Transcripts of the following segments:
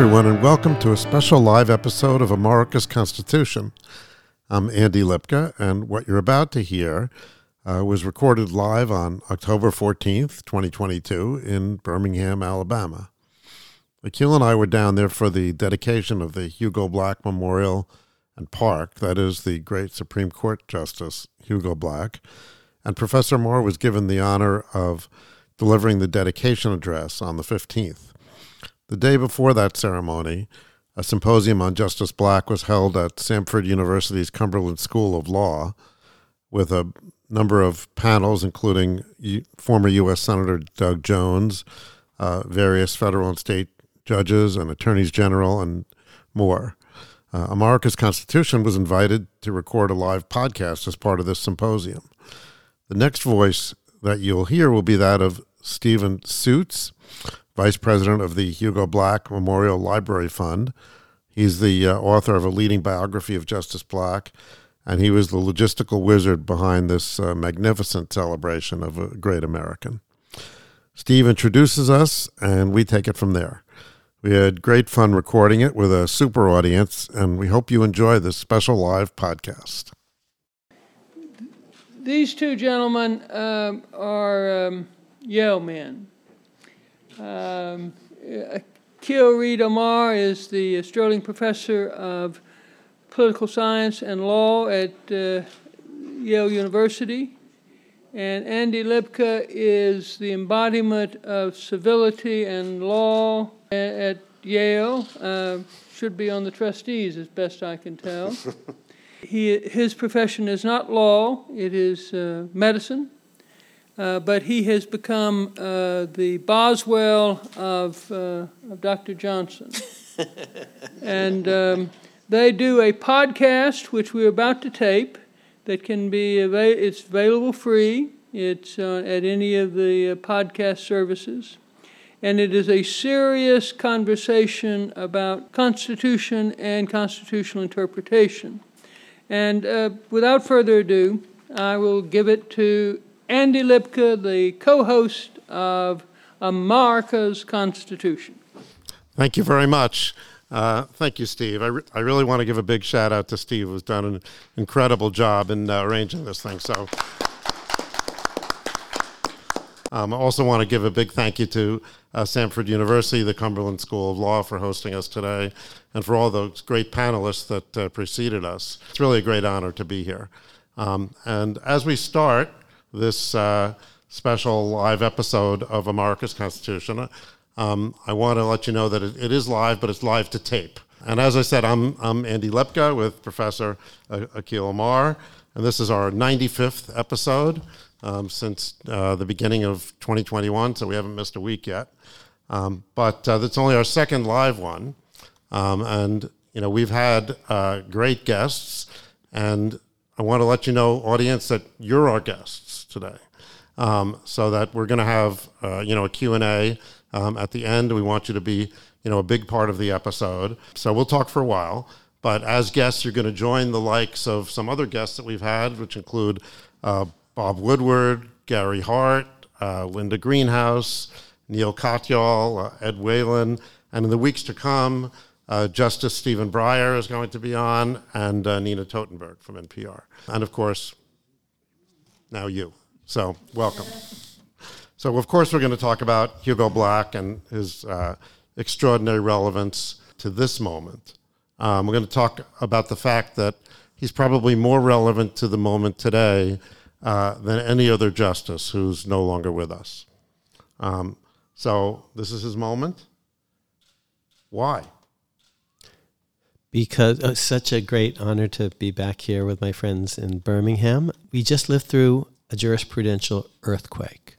everyone, and welcome to a special live episode of Amarica's Constitution. I'm Andy Lipka, and what you're about to hear uh, was recorded live on October 14th, 2022, in Birmingham, Alabama. Akhil and I were down there for the dedication of the Hugo Black Memorial and Park, that is, the great Supreme Court Justice Hugo Black, and Professor Amar was given the honor of delivering the dedication address on the 15th. The day before that ceremony, a symposium on Justice Black was held at Samford University's Cumberland School of Law with a number of panels, including former U.S. Senator Doug Jones, uh, various federal and state judges and attorneys general, and more. Uh, Amarica's Constitution was invited to record a live podcast as part of this symposium. The next voice that you'll hear will be that of Stephen Suitts, vice president of the Hugo Black Memorial Library Fund. He's the uh, author of a leading biography of Justice Black, and he was the logistical wizard behind this uh, magnificent celebration of a great American. Steve introduces us, and we take it from there. We had great fun recording it with a super audience, and we hope you enjoy this special live podcast. These two gentlemen um, are um, Yale men. Um, Akhil Reed Amar is the Sterling Professor of Political Science and Law at uh, Yale University. And Andy Lipka is the embodiment of civility and law at Yale. Uh, should be on the trustees, as best I can tell. he, his profession is not law, it is uh, medicine. Uh, but he has become uh, the Boswell of, uh, of Dr. Johnson. and um, they do a podcast, which we're about to tape, that can be ava- it's available free. It's uh, at any of the uh, podcast services. And it is a serious conversation about Constitution and constitutional interpretation. And without further ado, I will give it to Andy Lipka, the co host of Amarica's Constitution. Thank you very much. Uh, thank you, Steve. I, re- I really want to give a big shout out to Steve, who's done an incredible job in uh, arranging this thing. So, um, I also want to give a big thank you to uh, Samford University, the Cumberland School of Law, for hosting us today, and for all those great panelists that uh, preceded us. It's really a great honor to be here. Um, and as we start, this uh, special live episode of Amarica's Constitution. Um, I want to let you know that it, it is live, but it's live to tape. And as I said, I'm, I'm Andy Lipka with Professor Akhil Amar, and this is our 95th episode um, since uh, the beginning of 2021, so we haven't missed a week yet. Um, but uh, it's only our second live one, um, and you know we've had uh, great guests, and I want to let you know, audience, that you're our guests today. Um, so that we're going to have, uh, you know, a Q&A um, at the end. We want you to be, you know, a big part of the episode. So we'll talk for a while. But as guests, you're going to join the likes of some other guests that we've had, which include uh, Bob Woodward, Gary Hart, uh, Linda Greenhouse, Neil Katyal, uh, Ed Whelan, and in the weeks to come, uh, Justice Stephen Breyer is going to be on, and uh, Nina Totenberg from NPR. And of course, now you. So, welcome. So, of course, we're going to talk about Hugo Black and his uh, extraordinary relevance to this moment. Um, we're going to talk about the fact that he's probably more relevant to the moment today uh, than any other justice who's no longer with us. Um, so, this is his moment. Why? because it's uh, such a great honor to be back here with my friends in Birmingham. We just lived through a jurisprudential earthquake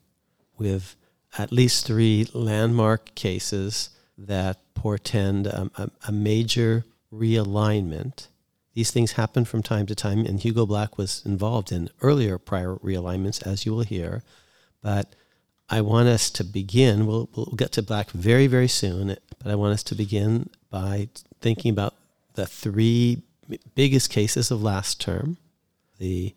with at least three landmark cases that portend a, a major realignment. These things happen from time to time, and Hugo Black was involved in earlier prior realignments, as you will hear. But I want us to begin, we'll, we'll get to Black very, very soon, but I want us to begin by thinking about the three biggest cases of last term the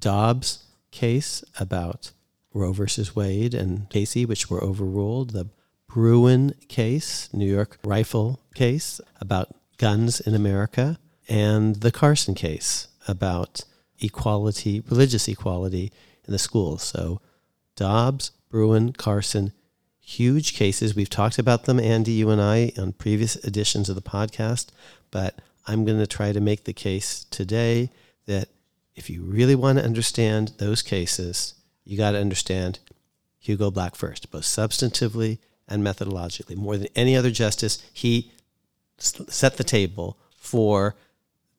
Dobbs case about Roe versus Wade and Casey, which were overruled, the Bruen case, New York rifle case about guns in America, and the Carson case about equality, religious equality in the schools. So Dobbs, Bruen, Carson, huge cases. We've talked about them, Andy, you and I, on previous editions of the podcast, but I'm going to try to make the case today that if you really want to understand those cases, you got to understand Hugo Black first, both substantively and methodologically. More than any other justice, he set the table for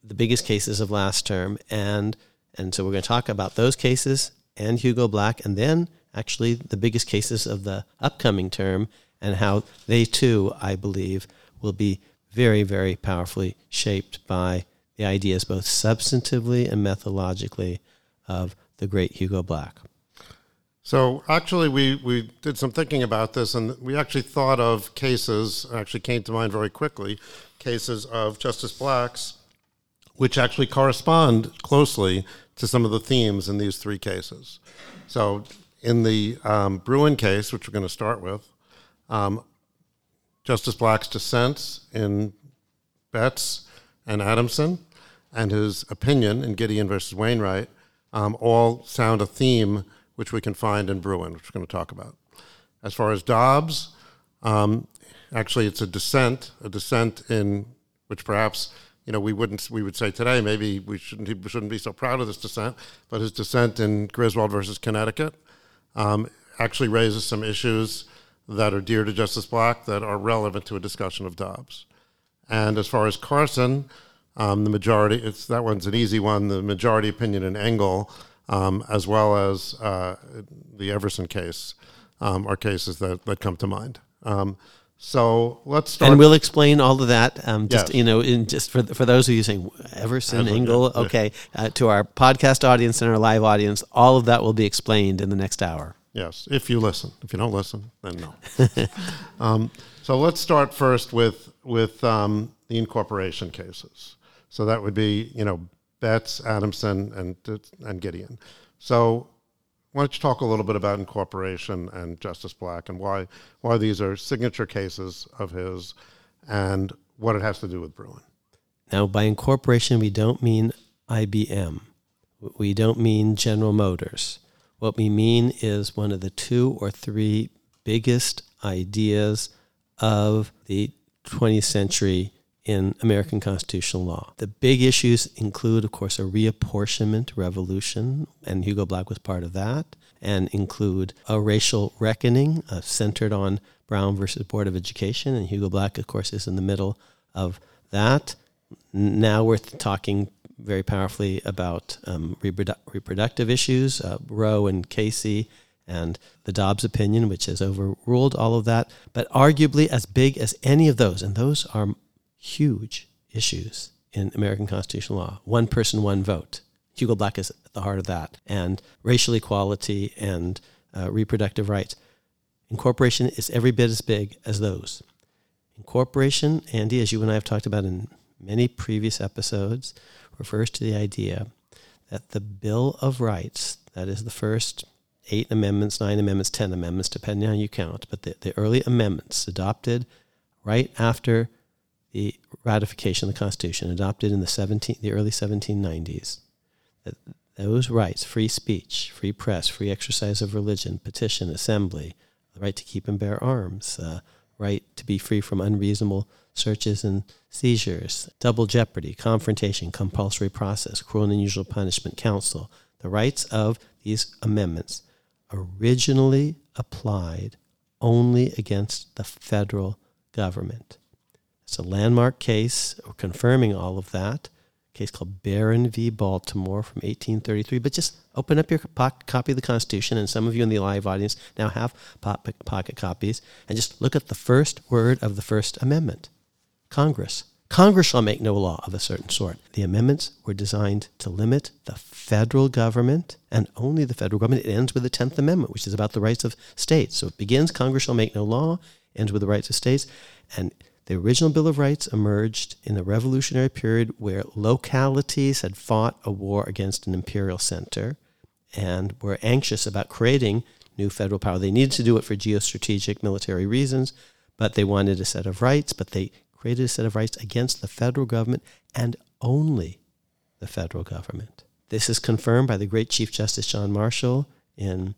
the biggest cases of last term and and so we're going to talk about those cases and Hugo Black and then actually the biggest cases of the upcoming term and how they too I believe will be very very powerfully shaped by the ideas both substantively and methodologically of the great Hugo Black. So actually, we, we did some thinking about this, and we actually thought of cases, actually came to mind very quickly, cases of Justice Black's, which actually correspond closely to some of the themes in these three cases. So in the um, Bruen case, which we're going to start with, um, Justice Black's dissents in Betts and Adamson and his opinion in Gideon versus Wainwright um, all sound a theme which we can find in Bruen, which we're going to talk about. As far as Dobbs, um, actually, it's a dissent, a dissent in which perhaps you know we wouldn't we would say today maybe we shouldn't we shouldn't be so proud of this dissent, but his dissent in Griswold versus Connecticut um, actually raises some issues that are dear to Justice Black that are relevant to a discussion of Dobbs. And as far as Carson, um, the majority it's that one's an easy one. The majority opinion in Engel um, as well as uh, the Everson case, um, are cases that, that come to mind. Um, so let's start. And we'll explain all of that. Um, just Yes. you know, in just for for those of you saying Everson, Engel, yeah, yeah. okay, uh, to our podcast audience and our live audience, all of that will be explained in the next hour. Yes, if you listen. If you don't listen, then no. so let's start first with with um, the incorporation cases. So that would be you know Betts, Adamson, and and Gideon. So why don't you talk a little bit about incorporation and Justice Black and why why these are signature cases of his and what it has to do with Bruen. Now, by incorporation, we don't mean IBM. We don't mean General Motors. What we mean is one of the two or three biggest ideas of the 20th century in American constitutional law. The big issues include, of course, a reapportionment revolution, and Hugo Black was part of that, and include a racial reckoning uh, centered on Brown versus Board of Education, and Hugo Black, of course, is in the middle of that. Now we're talking very powerfully about um, reprodu- reproductive issues, uh, Roe and Casey, and the Dobbs opinion, which has overruled all of that, but arguably as big as any of those, and those are huge issues in American constitutional law. One person, one vote. Hugo Black is at the heart of that, and racial equality and uh, reproductive rights. Incorporation is every bit as big as those. Incorporation, Andy, as you and I have talked about in many previous episodes, refers to the idea that the Bill of Rights, that is the first eight amendments, nine amendments, ten amendments, depending on how you count, but the, the early amendments adopted right after the ratification of the Constitution, adopted in the 17, the early 1790s, that those rights, free speech, free press, free exercise of religion, petition, assembly, the right to keep and bear arms, uh, right to be free from unreasonable searches and seizures, double jeopardy, confrontation, compulsory process, cruel and unusual punishment, counsel. The rights of these amendments originally applied only against the federal government. It's a landmark case confirming all of that. A case called Barron v. Baltimore from 1833. But just open up your po- copy of the Constitution, and some of you in the live audience now have pocket copies, and just look at the first word of the First Amendment Congress. Congress shall make no law of a certain sort. The amendments were designed to limit the federal government and only the federal government. It ends with the 10th Amendment, which is about the rights of states. So it begins Congress shall make no law, ends with the rights of states. And the original Bill of Rights emerged in the Revolutionary period where localities had fought a war against an imperial center and were anxious about creating new federal power. They needed to do it for geostrategic military reasons, but they wanted a set of rights, but they created a set of rights against the federal government and only the federal government. This is confirmed by the great Chief Justice John Marshall in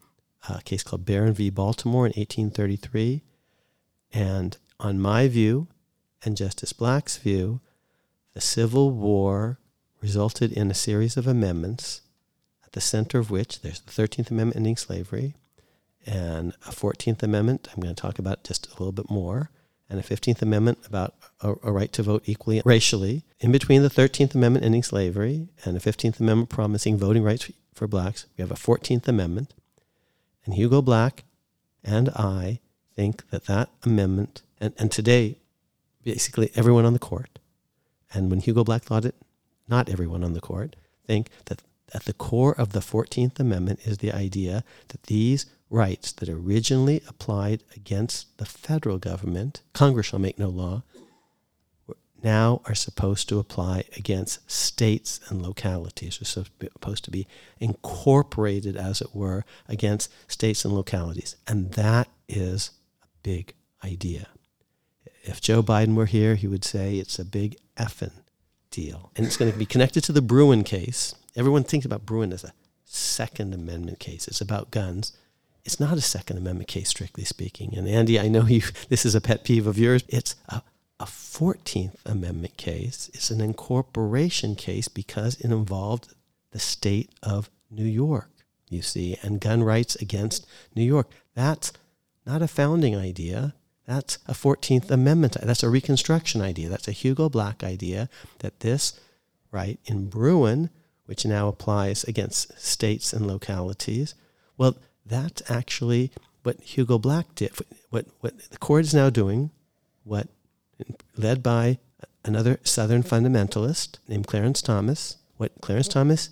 a case called Barron v. Baltimore in 1833. And on my view and Justice Black's view, the Civil War resulted in a series of amendments, at the center of which there's the 13th Amendment ending slavery, and a 14th Amendment I'm going to talk about just a little bit more, and a 15th Amendment about a, a, right to vote equally racially. In between the 13th Amendment ending slavery and the 15th Amendment promising voting rights for blacks, we have a 14th Amendment. And Hugo Black and I think that that amendment, and, and today, basically everyone on the court, and when Hugo Black thought it, not everyone on the court, think that at the core of the 14th Amendment is the idea that these rights that originally applied against the federal government, Congress shall make no law, now are supposed to apply against states and localities, are supposed to be incorporated, as it were, against states and localities. And that is a big idea. If Joe Biden were here, he would say it's a big effing deal. And it's going to be connected to the Bruen case. Everyone thinks about Bruen as a Second Amendment case. It's about guns. It's not a Second Amendment case, strictly speaking. And Andy, I know you. This is a pet peeve of yours. It's a, a 14th Amendment case. It's an incorporation case because it involved the state of New York, you see, and gun rights against New York. That's not a founding idea. That's a 14th Amendment. That's a Reconstruction idea. That's a Hugo Black idea that this right in Bruen, which now applies against states and localities, well, that's actually what Hugo Black did. What, what the court is now doing, what led by another Southern fundamentalist named Clarence Thomas, what Clarence Thomas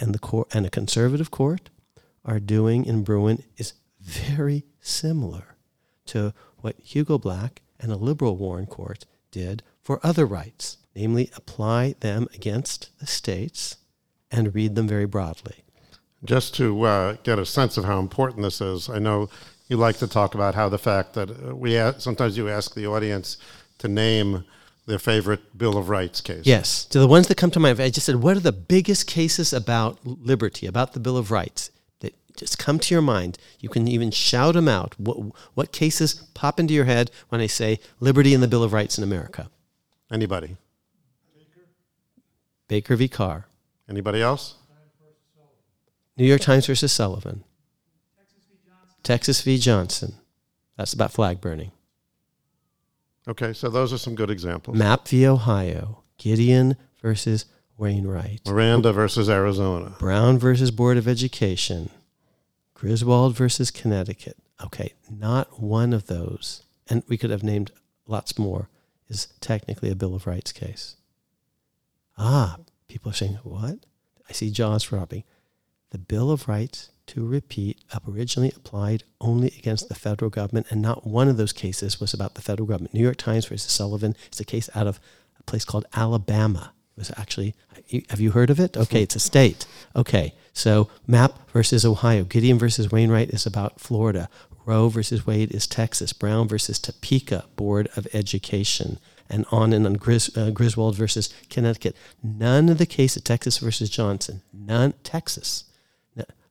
and the court and a conservative court are doing in Bruen is very similar to what Hugo Black and a liberal Warren court did for other rights, namely apply them against the states and read them very broadly. Just to uh, get a sense of how important this is, I know you like to talk about how the fact that uh, we ask, sometimes you ask the audience to name their favorite Bill of Rights case. Yes, to the ones that come to mind. I just said, what are the biggest cases about liberty, about the Bill of Rights that just come to your mind? You can even shout them out. What, what cases pop into your head when I say liberty and the Bill of Rights in America? Anybody? Baker, Baker v. Carr. Anybody else? New York Times versus Sullivan. Texas v. Johnson. That's about flag burning. Okay, so those are some good examples. Mapp v. Ohio. Gideon versus Wainwright. Miranda versus Arizona. Brown versus Board of Education. Griswold versus Connecticut. Okay, not one of those, and we could have named lots more, is technically a Bill of Rights case. Ah, people are saying, what? I see jaws dropping the Bill of Rights, to repeat, originally applied only against the federal government, and not one of those cases was about the federal government. New York Times versus Sullivan is a case out of a place called Alabama. It was actually, have you heard of it? Okay, it's a state. Okay, so Mapp versus Ohio. Gideon versus Wainwright is about Florida. Roe versus Wade is Texas. Brown versus Topeka Board of Education and on and on Gris, uh, Griswold versus Connecticut. None of the cases, Texas versus Johnson, none, Texas,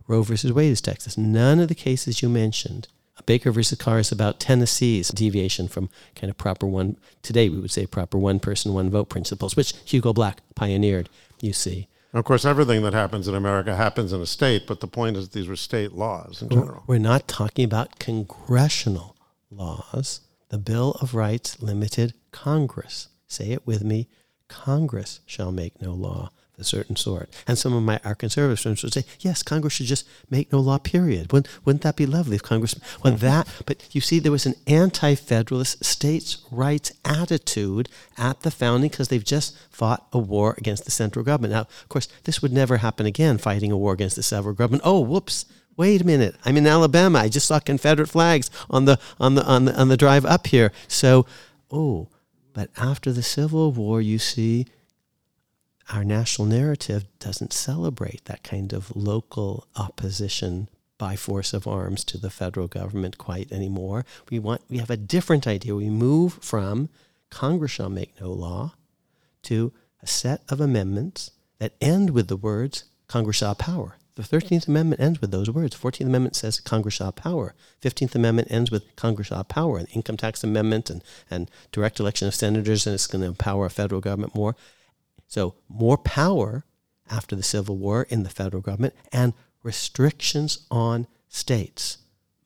Roe versus Wade is Texas. None of the cases you mentioned. Baker versus Carr is about Tennessee's deviation from kind of proper one, today we would say proper one person, one vote principles, which Hugo Black pioneered, you see. Of course, everything that happens in America happens in a state, but the point is these were state laws in general. We're not talking about congressional laws. The Bill of Rights limited Congress. Say it with me Congress shall make no law of a certain sort. And some of my our conservative friends would say, yes, Congress should just make no law, period. Wouldn't, wouldn't that be lovely if Congress, well, that, but you see, there was an anti federalist states' rights attitude at the founding because they've just fought a war against the central government. Now, of course, this would never happen again, fighting a war against the central government. Oh, whoops. Wait a minute! I'm in Alabama. I just saw Confederate flags on the on the on the on the drive up here. So, oh, but after the Civil War, you see, our national narrative doesn't celebrate that kind of local opposition by force of arms to the federal government quite anymore. We want we have a different idea. We move from Congress shall make no law to a set of amendments that end with the words Congress shall power. The 13th Amendment ends with those words. 14th Amendment says Congress shall power. 15th Amendment ends with Congress shall power. An income tax amendment and, and direct election of senators, and it's going to empower a federal government more. So, more power after the Civil War in the federal government and restrictions on states.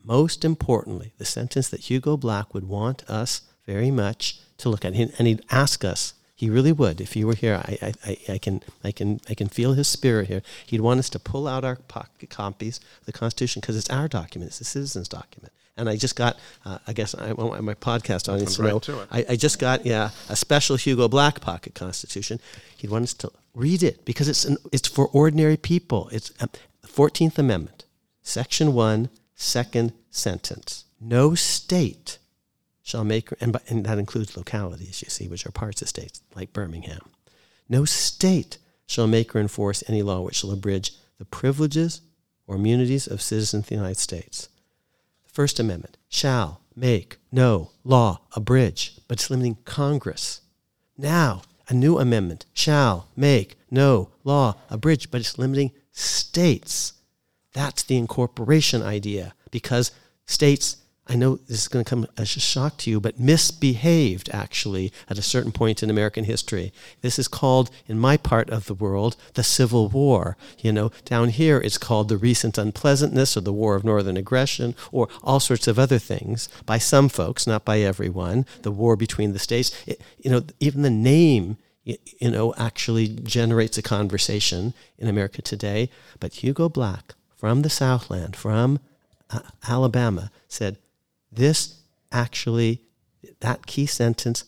Most importantly, the sentence that Hugo Black would want us very much to look at, and he'd ask us he really would. If he were here, I, I, I, can, I, can, I can feel his spirit here. He'd want us to pull out our pocket copies of the Constitution because it's our document. It's the citizens' document. And I just got, uh, I guess I want my podcast audience to right know, I, I just got, yeah, a special Hugo Black pocket Constitution. He'd want us to read it because it's, an, it's for ordinary people. It's um, the 14th Amendment, Section 1, second sentence. No state shall make, and, and that includes localities, you see, which are parts of states, like Birmingham. No state shall make or enforce any law which shall abridge the privileges or immunities of citizens of the United States. The First Amendment shall make no law abridge, but it's limiting Congress. Now, a new amendment shall make no law abridge, but it's limiting states. That's the incorporation idea because states I know this is going to come as a shock to you, but misbehaved actually at a certain point in American history. This is called, in my part of the world, the Civil War. You know, down here it's called the recent unpleasantness or the War of Northern Aggression or all sorts of other things by some folks, not by everyone. The war between the states. It, you know, even the name you know, actually generates a conversation in America today. But Hugo Black from the Southland, from uh, Alabama, said, this actually, that key sentence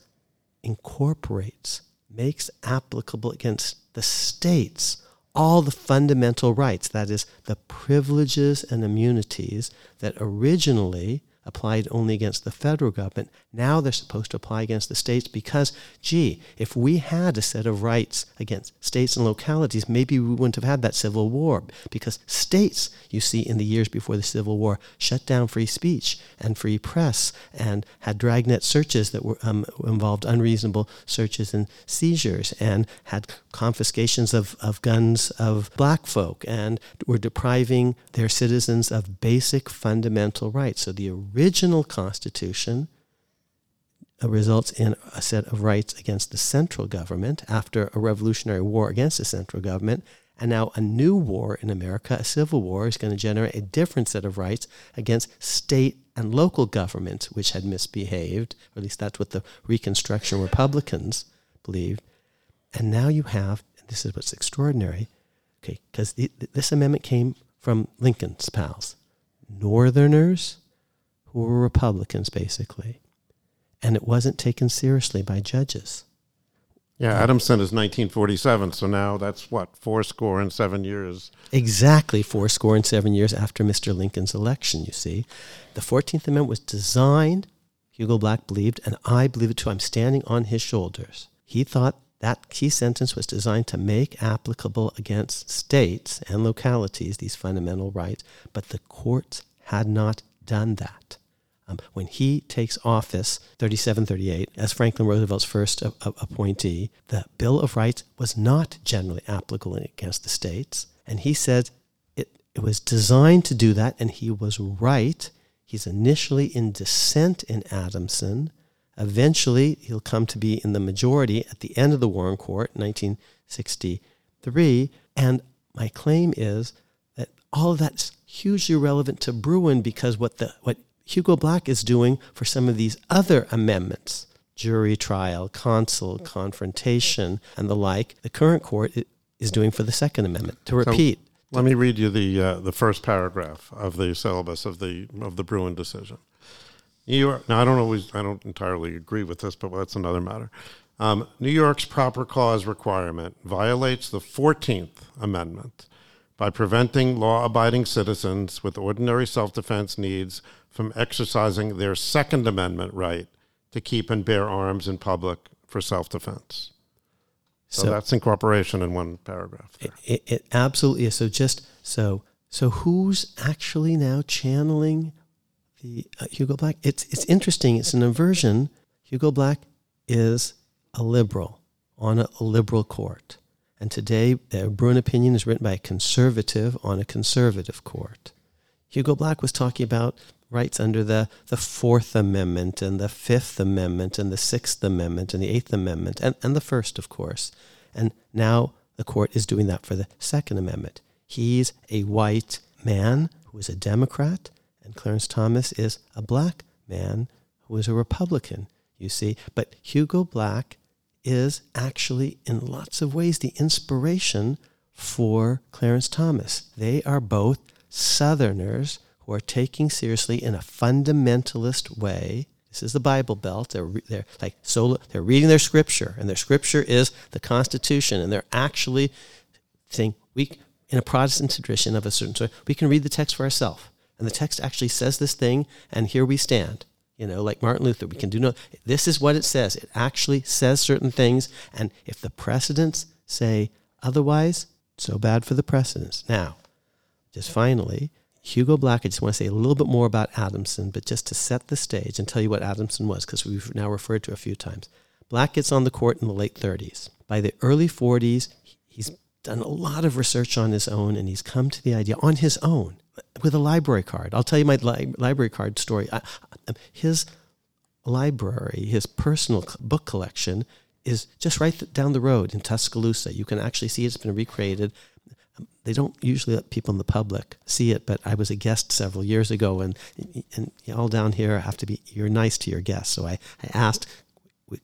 incorporates, makes applicable against the states all the fundamental rights, that is, the privileges and immunities that originally applied only against the federal government. Now they're supposed to apply against the states because, gee, if we had a set of rights against states and localities, maybe we wouldn't have had that civil war because states, you see, in the years before the Civil War, shut down free speech and free press and had dragnet searches that were um, involved unreasonable searches and seizures and had confiscations of, of guns of black folk and were depriving their citizens of basic fundamental rights. So the original Constitution uh, results in a set of rights against the central government after a revolutionary war against the central government. And now a new war in America, a civil war, is going to generate a different set of rights against state and local governments, which had misbehaved, or at least that's what the Reconstruction Republicans believed. And now you have, and this is what's extraordinary, okay, because this amendment came from Lincoln's pals, Northerners who were Republicans, basically. And it wasn't taken seriously by judges. Yeah, Adamson is 1947, so now that's what, four score and seven years. Exactly, four score and seven years after Mr. Lincoln's election, you see. The 14th Amendment was designed, Hugo Black believed, and I believe it too. I'm standing on his shoulders. He thought that key sentence was designed to make applicable against states and localities these fundamental rights, but the courts had not done that. Um, when he takes office, 3738, as Franklin Roosevelt's first a- a- appointee, the Bill of Rights was not generally applicable against the states. And he said it, it was designed to do that, and he was right. He's initially in dissent in Adamson. Eventually, he'll come to be in the majority at the end of the Warren Court, 1963. And my claim is that all of that's hugely relevant to Bruen because what the what Hugo Black is doing for some of these other amendments jury trial, counsel, confrontation, and the like, the current court is doing for the Second Amendment. To repeat, so let me read you the uh, the first paragraph of the syllabus of the of the Bruen decision. New York. Now, I don't always, I don't entirely agree with this, but that's another matter. Um, New York's proper cause requirement violates the Fourteenth Amendment by preventing law-abiding citizens with ordinary self-defense needs from exercising their Second Amendment right to keep and bear arms in public for self defense. So, so, that's incorporation in one paragraph. It, it, it, absolutely is. So just so So who's actually now channeling the uh, Hugo Black? It's it's interesting. It's an inversion. Hugo Black is a liberal on a liberal court, and today the Bruen opinion is written by a conservative on a conservative court. Hugo Black was talking about rights under the, the Fourth Amendment and the Fifth Amendment and the Sixth Amendment and the Eighth Amendment and, and the First, of course. And now the court is doing that for the Second Amendment. He's a white man who is a Democrat, and Clarence Thomas is a black man who is a Republican, you see. But Hugo Black is actually, in lots of ways, the inspiration for Clarence Thomas. They are both Southerners who are taking seriously in a fundamentalist way. This is the Bible Belt. They're, they're like so they're reading their scripture, and their scripture is the Constitution, and they're actually saying we in a Protestant tradition of a certain sort, we can read the text for ourselves, and the text actually says this thing, and here we stand. You know, like Martin Luther, we can do no. This is what it says. It actually says certain things, and if the precedents say otherwise, so bad for the precedents. Now, just finally, Hugo Black, I just want to say a little bit more about Adamson, but just to set the stage and tell you what Adamson was, because we've now referred to a few times. Black gets on the court in the late 30s. By the early 40s, he's done a lot of research on his own, and he's come to the idea on his own with a library card. I'll tell you my li- library card story. I, his library, his personal book collection, is just right down the road in Tuscaloosa. You can actually see it's been recreated they don't usually let people in the public see it, but I was a guest several years ago, and and all down here have to be you're nice to your guests. So I, I asked,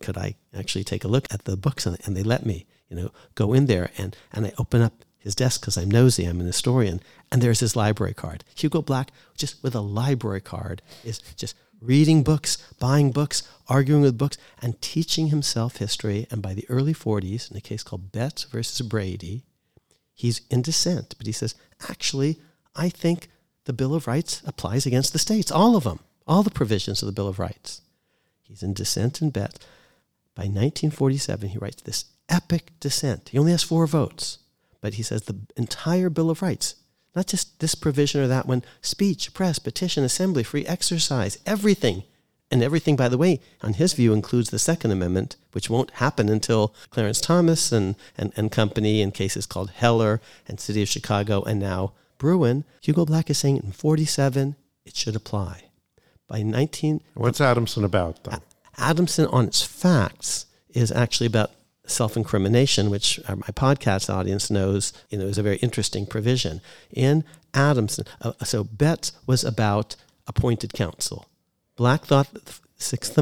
could I actually take a look at the books, and, and they let me, you know, go in there, and and I open up his desk because I'm nosy, I'm an historian, and there's his library card. Hugo Black, just with a library card, is just reading books, buying books, arguing with books, and teaching himself history. And by the early 40s, in a case called Betts versus Brady, he's in dissent, but he says, actually, I think the Bill of Rights applies against the states, all of them, all the provisions of the Bill of Rights. He's in dissent in Betts. By 1947, he writes this epic dissent. He only has four votes, but he says the entire Bill of Rights, not just this provision or that one, speech, press, petition, assembly, free exercise, everything and everything, by the way, on his view, includes the Second Amendment, which won't happen until Clarence Thomas and, and, and company in cases called Heller and City of Chicago and now Bruen. Hugo Black is saying in 47 it should apply. By 19. What's Adamson about, though? Adamson, on its facts, is actually about self incrimination, which my podcast audience knows you know, is a very interesting provision. In Adamson, uh, so Betts was about appointed counsel. Black thought the Sixth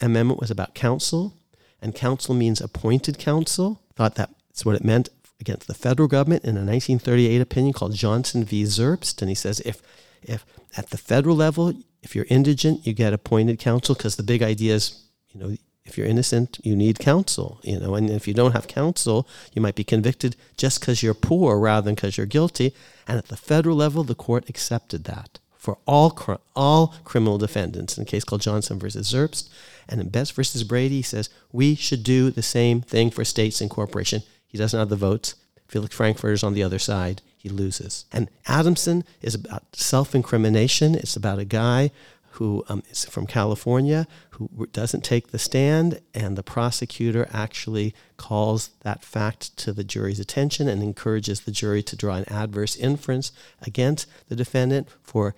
Amendment was about counsel, and counsel means appointed counsel. Thought that's what it meant against the federal government in a 1938 opinion called Johnson v. Zerbst. And he says if, if at the federal level, if you're indigent, you get appointed counsel because the big idea is, you know, if you're innocent, you need counsel, you know, and if you don't have counsel, you might be convicted just because you're poor rather than because you're guilty. And at the federal level, the court accepted that for all, all criminal defendants in a case called Johnson versus Zerbst. And in Betts versus Brady, he says, we should do the same thing for states and corporation. He doesn't have the votes. Felix Frankfurter's on the other side. He loses. And Adamson is about self incrimination. It's about a guy who um, is from California who doesn't take the stand, and the prosecutor actually calls that fact to the jury's attention and encourages the jury to draw an adverse inference against the defendant for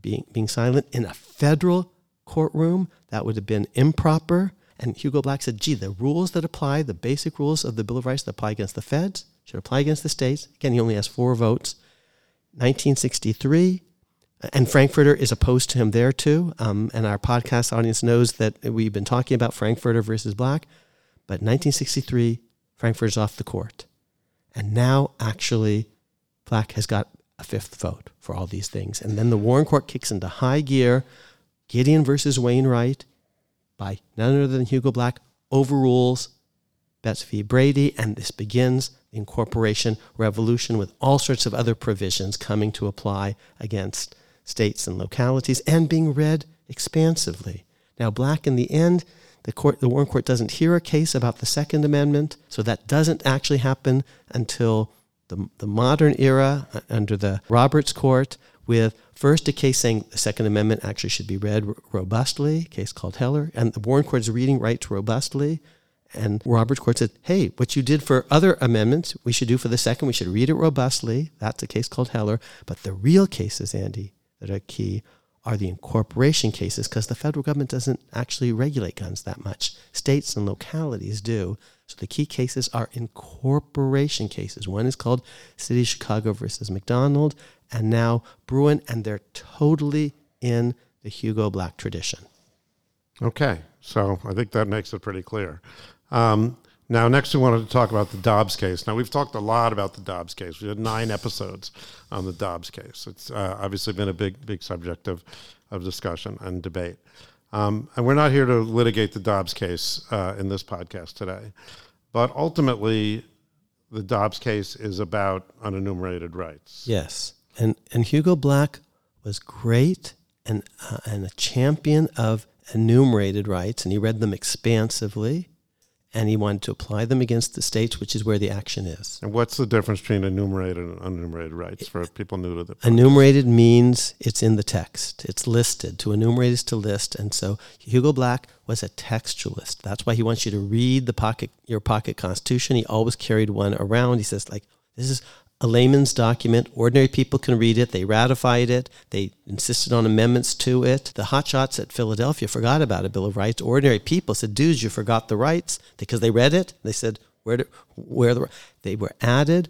being, being silent in a federal courtroom, that would have been improper. And Hugo Black said, gee, the rules that apply, the basic rules of the Bill of Rights that apply against the feds, should apply against the states. Again, he only has four votes. 1963, and Frankfurter is opposed to him there too. Um, and our podcast audience knows that we've been talking about Frankfurter versus Black. But 1963, Frankfurter's off the court. And now, actually, Black has got a fifth vote for all these things. And then the Warren Court kicks into high gear. Gideon versus Wainwright by none other than Hugo Black overrules Betts v. Brady, and this begins the incorporation revolution with all sorts of other provisions coming to apply against states and localities and being read expansively. Now, Black, in the end, the court, the Warren Court doesn't hear a case about the Second Amendment, so that doesn't actually happen until the, the modern era uh, under the Roberts Court with first a case saying the Second Amendment actually should be read robustly, a case called Heller, and the Warren Court is reading rights robustly. And Roberts Court said, hey, what you did for other amendments, we should do for the second. We should read it robustly. That's a case called Heller. But the real cases, Andy, that are key are the incorporation cases because the federal government doesn't actually regulate guns that much. States and localities do. So the key cases are incorporation cases. One is called City of Chicago versus McDonald, and now Bruen, and they're totally in the Hugo Black tradition. Okay, so I think that makes it pretty clear. Um, now, next, we wanted to talk about the Dobbs case. Now, we've talked a lot about the Dobbs case. We had nine episodes on the Dobbs case. It's uh, obviously been a big, big subject of, of discussion and debate. Um, and we're not here to litigate the Dobbs case uh, in this podcast today. But ultimately, the Dobbs case is about unenumerated rights. Yes. And, and Hugo Black was great and, uh, and a champion of enumerated rights, and he read them expansively and he wanted to apply them against the states, which is where the action is. And what's the difference between enumerated and unenumerated rights for people new to the enumerated means it's in the text, it's listed. To enumerate is to list, and so Hugo Black was a textualist. That's why he wants you to read the pocket your pocket constitution. He always carried one around. He says like this is a layman's document. Ordinary people can read it. They ratified it. They insisted on amendments to it. The hotshots at Philadelphia forgot about a Bill of Rights. Ordinary people said, dudes, you forgot the rights because they read it. They said, where, do, where the, they were added.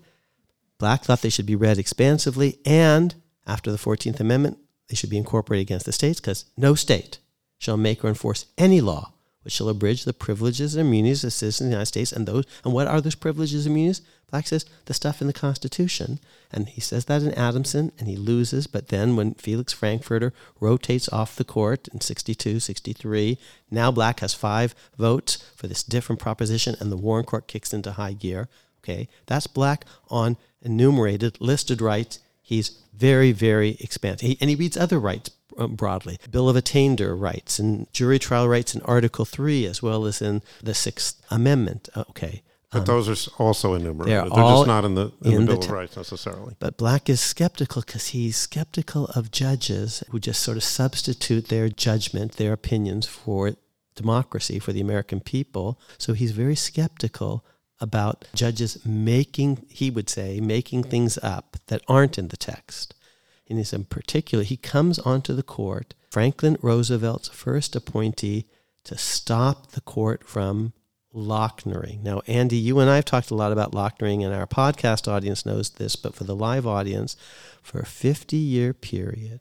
Black thought they should be read expansively. And after the 14th Amendment, they should be incorporated against the states because no state shall make or enforce any law which shall abridge the privileges and immunities of citizens of the United States and those and what are those privileges and immunities? Black says the stuff in the Constitution. And he says that in Adamson and he loses, but then when Felix Frankfurter rotates off the court in 62, 63, now Black has five votes for this different proposition and the Warren Court kicks into high gear. Okay, that's Black on enumerated listed rights. He's very, very expansive. He, and he reads other rights broadly. Bill of Attainder rights and jury trial rights in Article 3 as well as in the Sixth Amendment. Uh, okay. But um, those are also enumerated. They're, they're just not in the, in in the Bill the of Rights necessarily. But Black is skeptical because he's skeptical of judges who just sort of substitute their judgment, their opinions for democracy, for the American people. So he's very skeptical about judges making, he would say, making things up that aren't in the text and he's in particular, he comes onto the court, Franklin Roosevelt's first appointee to stop the court from Lochner-ing. Now, Andy, you and I have talked a lot about Lochner-ing, and our podcast audience knows this, but for the live audience, for a 50 year period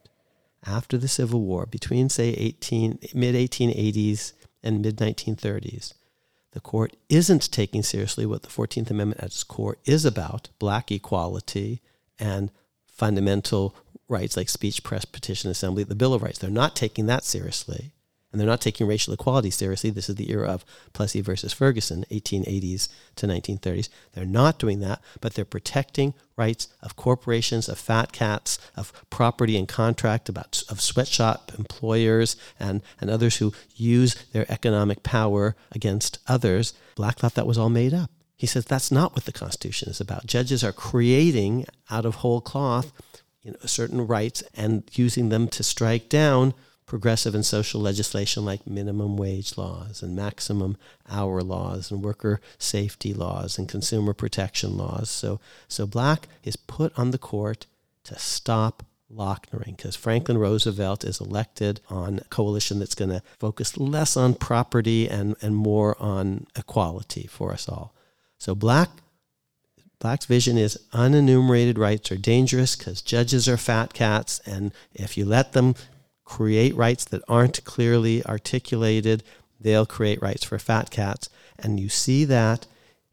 after the Civil War, between, say, 18, mid 1880s and mid 1930s, the court isn't taking seriously what the 14th Amendment at its core is about black equality and fundamental rights like speech, press, petition, assembly, the Bill of Rights. They're not taking that seriously. And they're not taking racial equality seriously. This is the era of Plessy versus Ferguson, 1880s to 1930s. They're not doing that, but they're protecting rights of corporations, of fat cats, of property and contract, about of sweatshop employers and, and others who use their economic power against others. Black thought that was all made up. He says that's not what the Constitution is about. Judges are creating out of whole cloth you know, certain rights and using them to strike down progressive and social legislation like minimum wage laws and maximum hour laws and worker safety laws and consumer protection laws. So, so Black is put on the court to stop Lochner-ing because Franklin Roosevelt is elected on a coalition that's going to focus less on property and, and more on equality for us all. So Black Black's vision is unenumerated rights are dangerous because judges are fat cats, and if you let them create rights that aren't clearly articulated, they'll create rights for fat cats. And you see that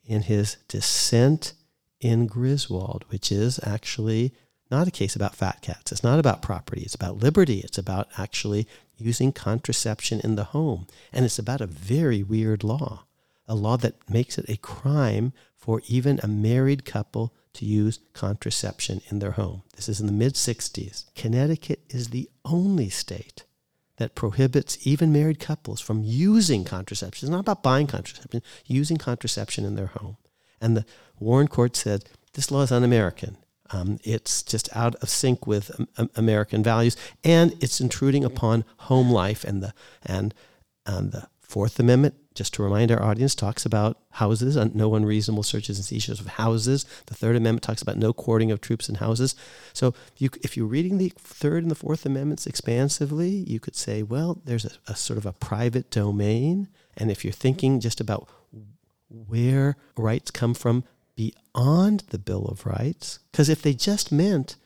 in his dissent in Griswold, which is actually not a case about fat cats. It's not about property. It's about liberty. It's about actually using contraception in the home. And it's about a very weird law, a law that makes it a crime for even a married couple to use contraception in their home. This is in the mid 60s. Connecticut is the only state that prohibits even married couples from using contraception. It's not about buying contraception, using contraception in their home. And the Warren Court said this law is un-American. Um, it's just out of sync with um, American values, and it's intruding upon home life. And the and um, the Fourth Amendment, just to remind our audience, talks about houses, uh, no unreasonable searches and seizures of houses. The Third Amendment talks about no quartering of troops in houses. So, you, if you're reading the Third and the Fourth Amendments expansively, you could say, well, there's a, a sort of a private domain, and if you're thinking just about where rights come from beyond the Bill of Rights. Because if they just meant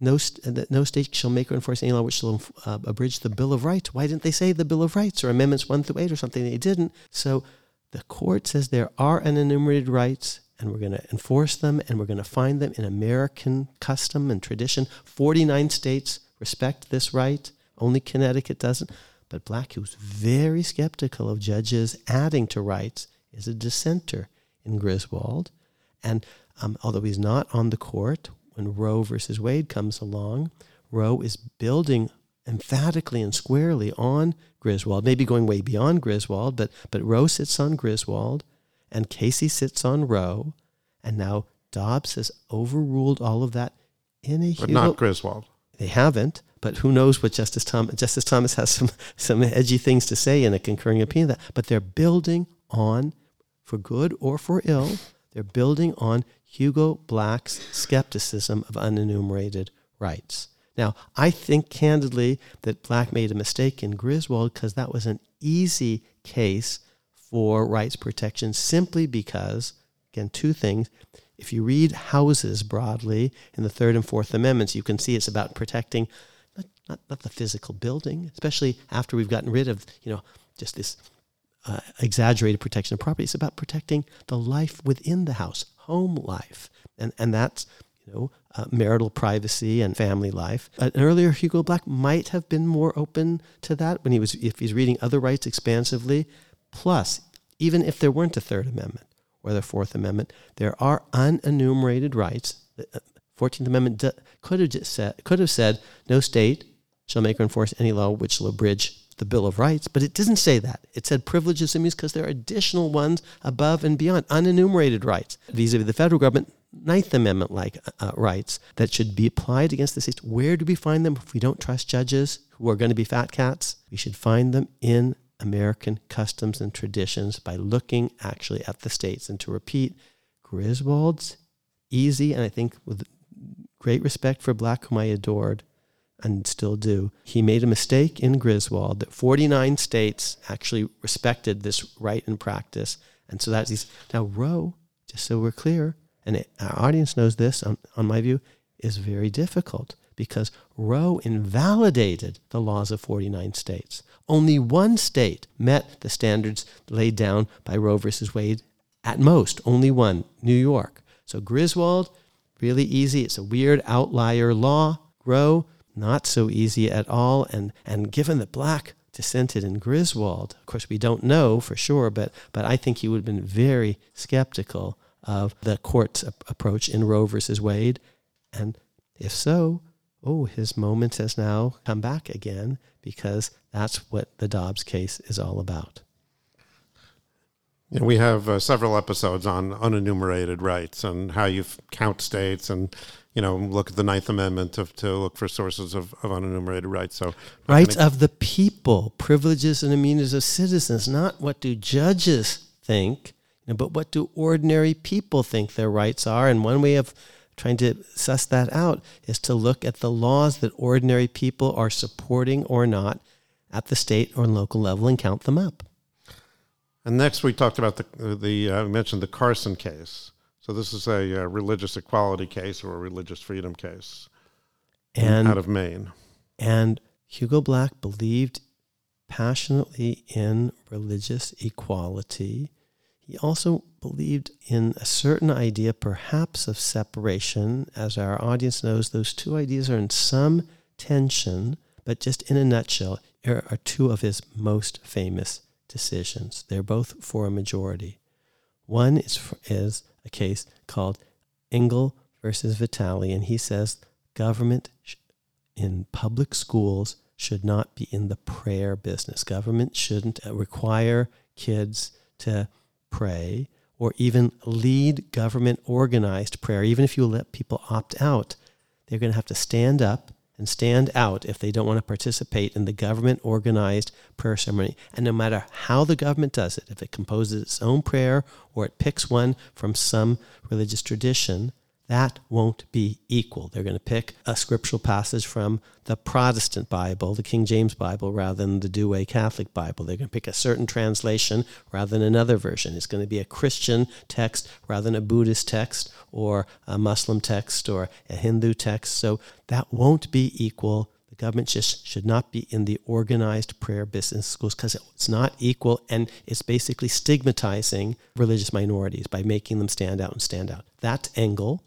no, that no state shall make or enforce any law which shall uh, abridge the Bill of Rights, why didn't they say the Bill of Rights or Amendments 1 through 8 or something? They didn't. So the court says there are unenumerated rights and we're going to enforce them and we're going to find them in American custom and tradition. 49 states respect this right, only Connecticut doesn't. But Black, who's very skeptical of judges adding to rights, is a dissenter in Griswold. And um, although he's not on the court, when Roe versus Wade comes along, Roe is building emphatically and squarely on Griswold, maybe going way beyond Griswold, but, but Roe sits on Griswold and Casey sits on Roe. And now Dobbs has overruled all of that in a But not Griswold. They haven't, but who knows what Justice Thomas Justice Thomas has some some edgy things to say in a concurring opinion that but they're building on for good or for ill they're building on Hugo Black's skepticism of unenumerated rights. Now, I think candidly that Black made a mistake in Griswold because that was an easy case for rights protection simply because, again, two things. If you read houses broadly in the Third and Fourth Amendments, you can see it's about protecting not, not, not the physical building, especially after we've gotten rid of, you know, just this uh, exaggerated protection of property. It's about protecting the life within the house, home life, and and that's you know uh, marital privacy and family life. An earlier Hugo Black might have been more open to that when he was if he's reading other rights expansively. Plus, even if there weren't a Third Amendment or the Fourth Amendment, there are unenumerated rights. The uh, Fourteenth Amendment could have said could have said no state shall make or enforce any law which shall abridge the Bill of Rights, but it didn't say that. It said privileges and immunities because there are additional ones above and beyond, unenumerated rights vis a vis the federal government, Ninth Amendment like uh, uh, rights that should be applied against the states. Where do we find them if we don't trust judges who are going to be fat cats? We should find them in American customs and traditions by looking actually at the states. And to repeat, Griswold's easy, and I think with great respect for Black, whom I adored, and still do. He made a mistake in Griswold that 49 states actually respected this right in practice. And so that's. Now, Roe, just so we're clear, and our audience knows this, on, on my view, is very difficult because Roe invalidated the laws of 49 states. Only one state met the standards laid down by Roe versus Wade at most, only one, New York. So Griswold, really easy. It's a weird outlier law. Roe, not so easy at all. And, and given that Black dissented in Griswold, of course, we don't know for sure, but, but I think he would have been very skeptical of the court's approach in Roe versus Wade. And if so, oh, his moment has now come back again because that's what the Dobbs case is all about. Yeah, we have uh, several episodes on unenumerated rights and how you count states and you know, look at the Ninth Amendment to, to look for sources of, of unenumerated rights. So rights of the people, privileges and immunities of citizens, not what do judges think, you know, but what do ordinary people think their rights are. And one way of trying to suss that out is to look at the laws that ordinary people are supporting or not at the state or local level and count them up. And next, we talked about the the uh, mentioned the Carson case. So this is a, uh, religious equality case or a religious freedom case, and out of Maine. And Hugo Black believed passionately in religious equality. He also believed in a certain idea, perhaps of separation. As our audience knows, those two ideas are in some tension, but just in a nutshell, here are two of his most famous decisions. They're both for a majority. One is, is a case called Engel versus Vitale, and he says government in public schools should not be in the prayer business. Government shouldn't uh, require kids to pray or even lead government organized prayer, even if you let people opt out, they're going to have to stand up and stand out if they don't want to participate in the government organized prayer ceremony. And no matter how the government does it, if it composes its own prayer or it picks one from some religious tradition, that won't be equal. They're going to pick a scriptural passage from the Protestant Bible, the King James Bible, rather than the Douay Catholic Bible. They're going to pick a certain translation rather than another version. It's going to be a Christian text rather than a Buddhist text or a Muslim text or a Hindu text. So that won't be equal. The government just should not be in the organized prayer business schools because it's not equal and it's basically stigmatizing religious minorities by making them stand out and stand out. That Engel.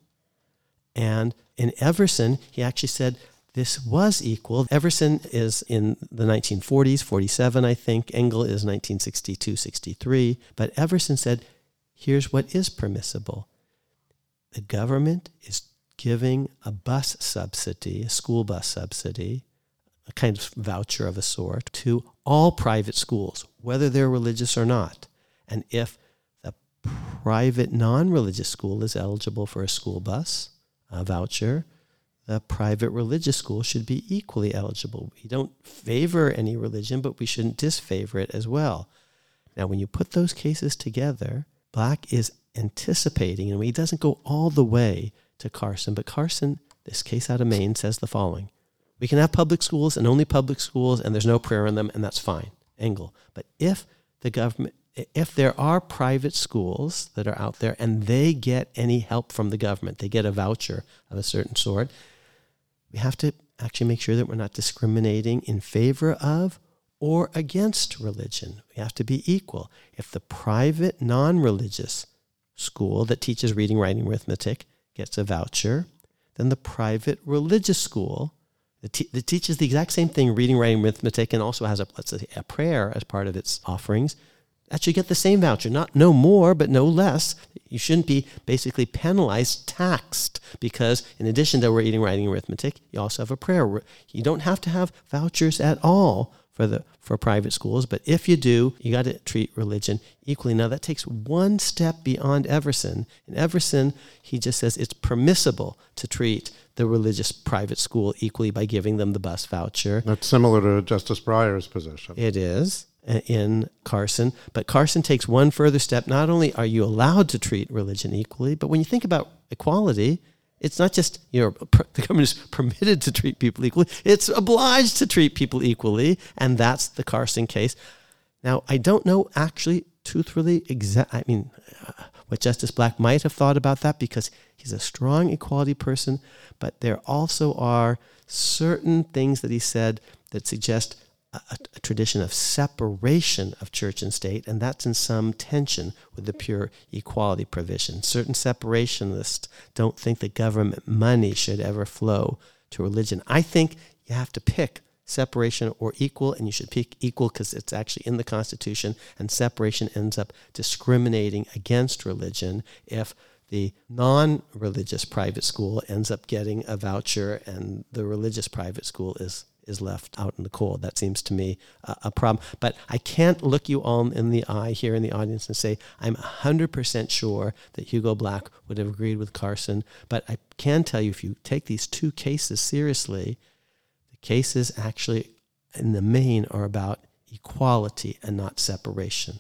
And in Everson, he actually said this was equal. Everson is in the 1940s, 47, I think. Engel is 1962, 63. But Everson said, here's what is permissible the government is giving a bus subsidy, a school bus subsidy, a kind of voucher of a sort, to all private schools, whether they're religious or not. And if the private non religious school is eligible for a school bus, a voucher, the private religious school should be equally eligible. We don't favor any religion, but we shouldn't disfavor it as well. Now, when you put those cases together, Black is anticipating, and he doesn't go all the way to Carson, but Carson, this case out of Maine, says the following We can have public schools and only public schools, and there's no prayer in them, and that's fine. Engel. But if the government if there are private schools that are out there and they get any help from the government, they get a voucher of a certain sort, we have to actually make sure that we're not discriminating in favor of or against religion. We have to be equal. If the private non religious school that teaches reading, writing, arithmetic gets a voucher, then the private religious school that, te- that teaches the exact same thing, reading, writing, arithmetic, and also has a, let's say, a prayer as part of its offerings, that should get the same voucher, not no more, but no less. You shouldn't be basically penalized, taxed, because in addition to reading, writing, arithmetic, you also have a prayer. You don't have to have vouchers at all for the for private schools, but if you do, you got to treat religion equally. Now that takes one step beyond Everson. In Everson, he just says it's permissible to treat the religious private school equally by giving them the bus voucher. That's similar to Justice Breyer's position. It is in Carson. But Carson takes one further step. Not only are you allowed to treat religion equally, but when you think about equality, it's not just you know the government is permitted to treat people equally; it's obliged to treat people equally, and that's the Carson case. Now, I don't know actually, truthfully, exact. I mean, uh, what Justice Black might have thought about that because he's a strong equality person, but there also are certain things that he said that suggest a, a, tradition of separation of church and state, and that's in some tension with the pure equality provision. Certain separationists don't think that government money should ever flow to religion. I think you have to pick separation or equal, and you should pick equal because it's actually in the Constitution, and separation ends up discriminating against religion if the non religious private school ends up getting a voucher and the religious private school is is left out in the cold. That seems to me a, a problem. But I can't look you all in the eye here in the audience and say, I'm 100% sure that Hugo Black would have agreed with Carson. But I can tell you, if you take these two cases seriously, the cases actually, in the main, are about equality and not separation.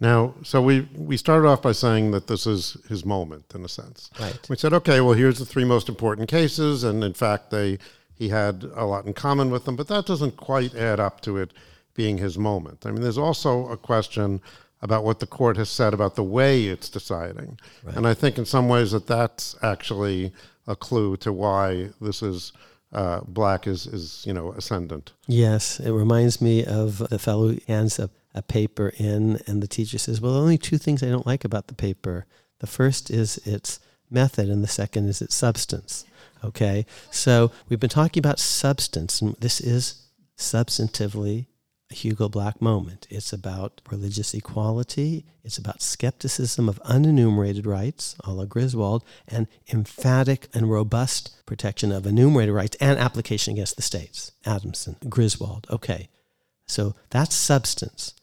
Now, so we we started off by saying that this is his moment in a sense. Right. We said, okay, well, here's the three most important cases, and in fact, they he had a lot in common with them, but that doesn't quite add up to it being his moment. I mean, there's also a question about what the court has said about the way it's deciding. Right. And I think in some ways that that's actually a clue to why this is uh, black is, is, you know, ascendant. Yes, it reminds me of the fellow who hands a, a paper in and the teacher says, well, only two things I don't like about the paper. The first is its method and the second is its substance. Okay, so we've been talking about substance, and this is substantively a Hugo Black moment. It's about religious equality, it's about skepticism of unenumerated rights, a la Griswold, and emphatic and robust protection of enumerated rights and application against the states. Adamson, Griswold. Okay, so that's substance.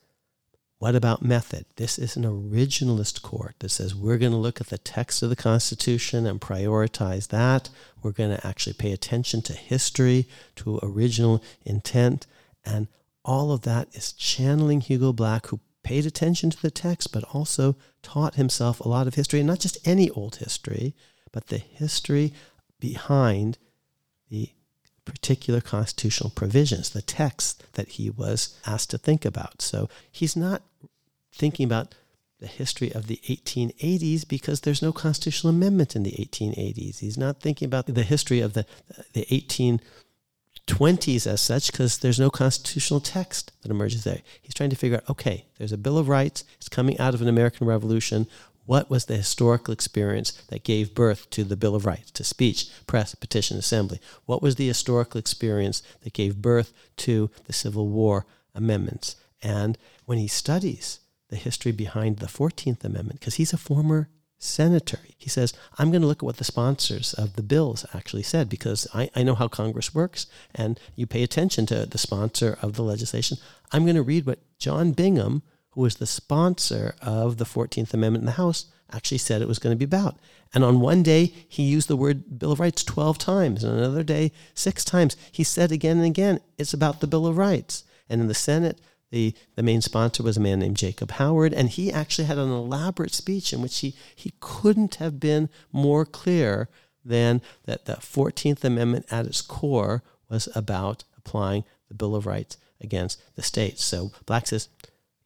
What about method? This is an originalist court that says we're going to look at the text of the Constitution and prioritize that. We're going to actually pay attention to history, to original intent, and all of that is channeling Hugo Black, who paid attention to the text, but also taught himself a lot of history, and not just any old history, but the history behind the particular constitutional provisions, the text that he was asked to think about. So he's not thinking about the history of the 1880s because there's no constitutional amendment in the 1880s. He's not thinking about the history of the, the 1820s as such because there's no constitutional text that emerges there. He's trying to figure out okay, there's a Bill of Rights, it's coming out of an American Revolution. What was the historical experience that gave birth to the Bill of Rights, to speech, press, petition, assembly? What was the historical experience that gave birth to the Civil War amendments? And when he studies the history behind the 14th Amendment, because he's a former senator, he says, I'm going to look at what the sponsors of the bills actually said, because I, I know how Congress works, and you pay attention to the sponsor of the legislation. I'm going to read what John Bingham, who was the sponsor of the 14th Amendment in the House, actually said it was going to be about. And on one day, he used the word Bill of Rights 12 times, and another day, six times. He said again and again, it's about the Bill of Rights. And in the Senate, the, the main sponsor was a man named Jacob Howard, and he actually had an elaborate speech in which he, he couldn't have been more clear than that the 14th Amendment at its core was about applying the Bill of Rights against the states. So Black says,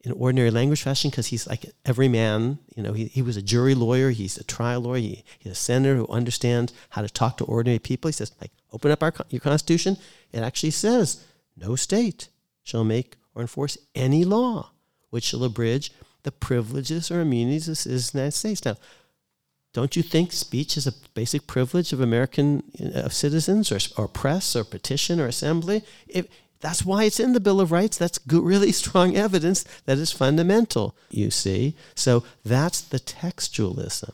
in ordinary language fashion because he's like every man. You know, he, he was a jury lawyer, he's a trial lawyer, he, he's a senator who understands how to talk to ordinary people. He says, like, open up our, your Constitution. It actually says, no state shall make or enforce any law which shall abridge the privileges or immunities of the United States. Now, don't you think speech is a basic privilege of American of citizens or, or press or petition or assembly? If, that's why it's in the Bill of Rights. That's good, really strong evidence that is fundamental, you see. So that's the textualism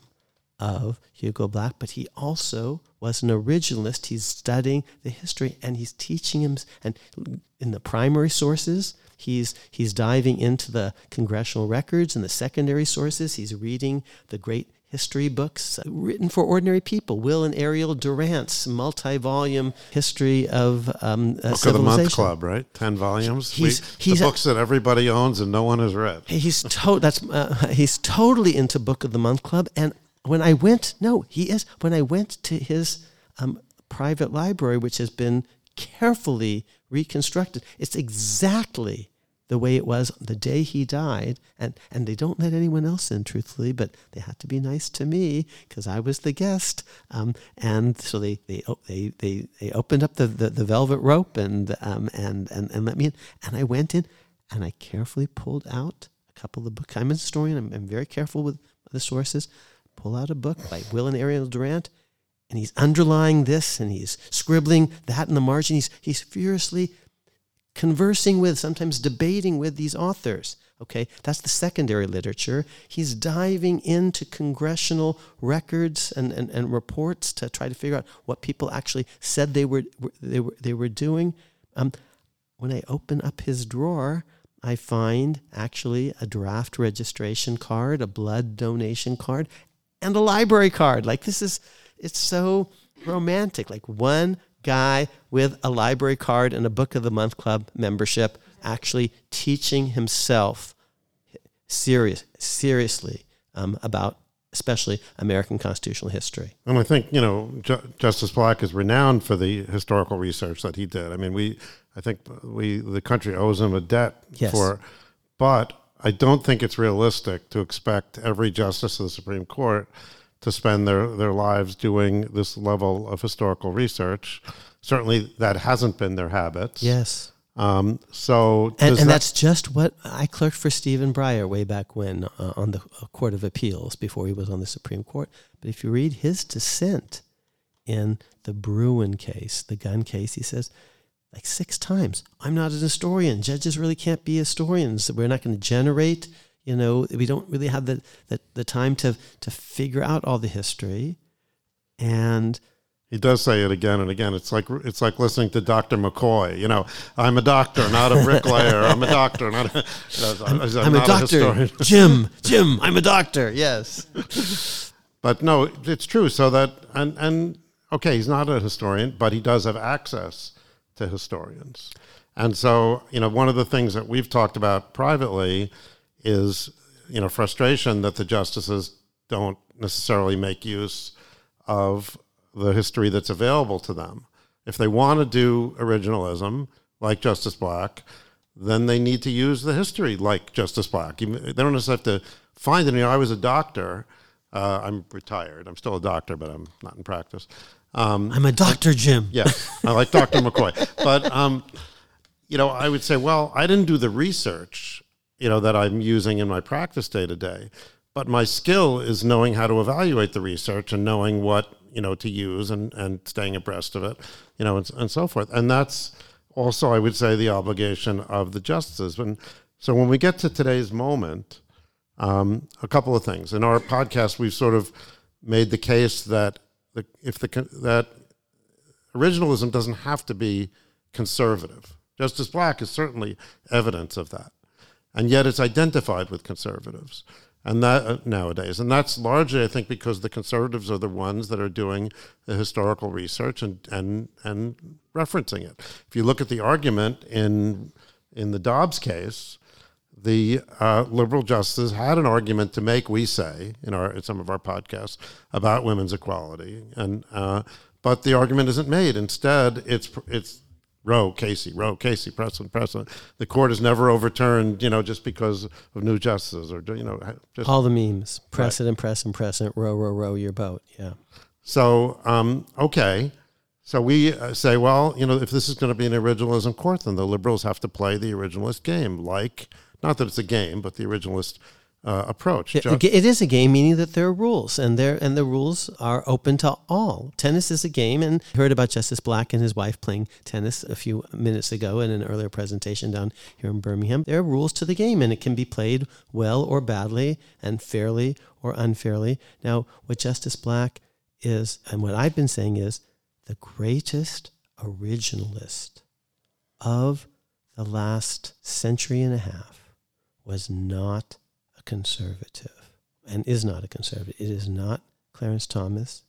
of Hugo Black, but he also was an originalist. He's studying the history and he's teaching him, and in the primary sources, he's he's diving into the congressional records and the secondary sources. He's reading the great history books written for ordinary people. Will and Ariel Durant's multi-volume history of um, uh, Book of the Month Club, right? Ten volumes. He's, we, he's the a, books that everybody owns and no one has read. He's to- that's uh, he's totally into Book of the Month Club. And when I went, no, he is. When I went to his um, private library, which has been carefully reconstructed, it's exactly the way it was the day he died. And, and they don't let anyone else in, truthfully, but they had to be nice to me because I was the guest. Um, and so they, they, they, they, they opened up the, the, the velvet rope and, um, and, and, and let me in. And I went in and I carefully pulled out a couple of books. I'm a historian, I'm, I'm very careful with the sources. Pull out a book by Will and Ariel Durant and he's underlying this and he's scribbling that in the margin. He's, he's furiously conversing with, sometimes debating with these authors. Okay, that's the secondary literature. He's diving into congressional records and, and, and reports to try to figure out what people actually said they were they were they were doing. Um, when I open up his drawer, I find actually a draft registration card, a blood donation card, and a library card. Like this is it's so romantic. Like one guy with a library card and a Book of the Month Club membership actually teaching himself serious, seriously um, about especially American constitutional history. And I think, you know, Ju- Justice Black is renowned for the historical research that he did. I mean, we, I think we, the country owes him a debt Yes. for, but I don't think it's realistic to expect every justice of the Supreme Court to spend their, their lives doing this level of historical research. Certainly, that hasn't been their habits. Yes. Um, so, And, and that- that's just what I clerked for Stephen Breyer way back when uh, on the uh, Court of Appeals before he was on the Supreme Court. But if you read his dissent in the Bruen case, the gun case, he says, like six times, I'm not an historian. Judges really can't be historians. We're not going to generate, you know, we don't really have the, the, the time to, to figure out all the history. And He does say it again and again. It's like it's like listening to Dr. McCoy. You know, I'm a doctor, not a bricklayer. I'm a doctor, not a. I'm, I'm not a doctor, historian. Jim. Jim, I'm a doctor. Yes. But no, it's true. So that and and okay, he's not a historian, but he does have access to historians. And so, you know, one of the things that we've talked about privately is, you know, frustration that the justices don't necessarily make use of the history that's available to them. If they want to do originalism, like Justice Black, then they need to use the history like Justice Black. They don't necessarily have to find it. You know, I was a doctor. Uh, I'm retired. I'm still a doctor, but I'm not in practice. Um, I'm a doctor, Jim. Yeah, I like Dr. McCoy. But, um, you know, I would say, well, I didn't do the research, you know, that I'm using in my practice day to day. But my skill is knowing how to evaluate the research and knowing what, you know, to use and, and staying abreast of it, you know, and, and so forth. And that's also, I would say, the obligation of the justices. And so when we get to today's moment, um, a couple of things. In our podcast, we've sort of made the case that the, if the that originalism doesn't have to be conservative. Justice Black is certainly evidence of that, and yet it's identified with conservatives, and that uh, nowadays, and that's largely, I think, because the conservatives are the ones that are doing the historical research and and and referencing it. If you look at the argument in in the Dobbs case, the uh, liberal justices had an argument to make, we say in our in some of our podcasts about women's equality, and uh, but the argument isn't made. Instead, it's it's Roe, Casey, Roe, Casey, precedent, precedent. The court has never overturned, you know, just because of new justices or you know, just, all the memes, precedent, right. precedent, precedent, row, row, row your boat. Yeah. So um, okay. So we uh, say, well, you know, if this is going to be an originalism court, then the liberals have to play the originalist game, like not that it's a game, but the originalist uh, approach. It, it is a game, meaning that there are rules, and there and the rules are open to all. Tennis is a game, and I heard about Justice Black and his wife playing tennis a few minutes ago in an earlier presentation down here in Birmingham. There are rules to the game, and it can be played well or badly, and fairly or unfairly. Now, what Justice Black is, and what I've been saying is, the greatest originalist of the last century and a half was not conservative and is not a conservative. It is not Clarence Thomas.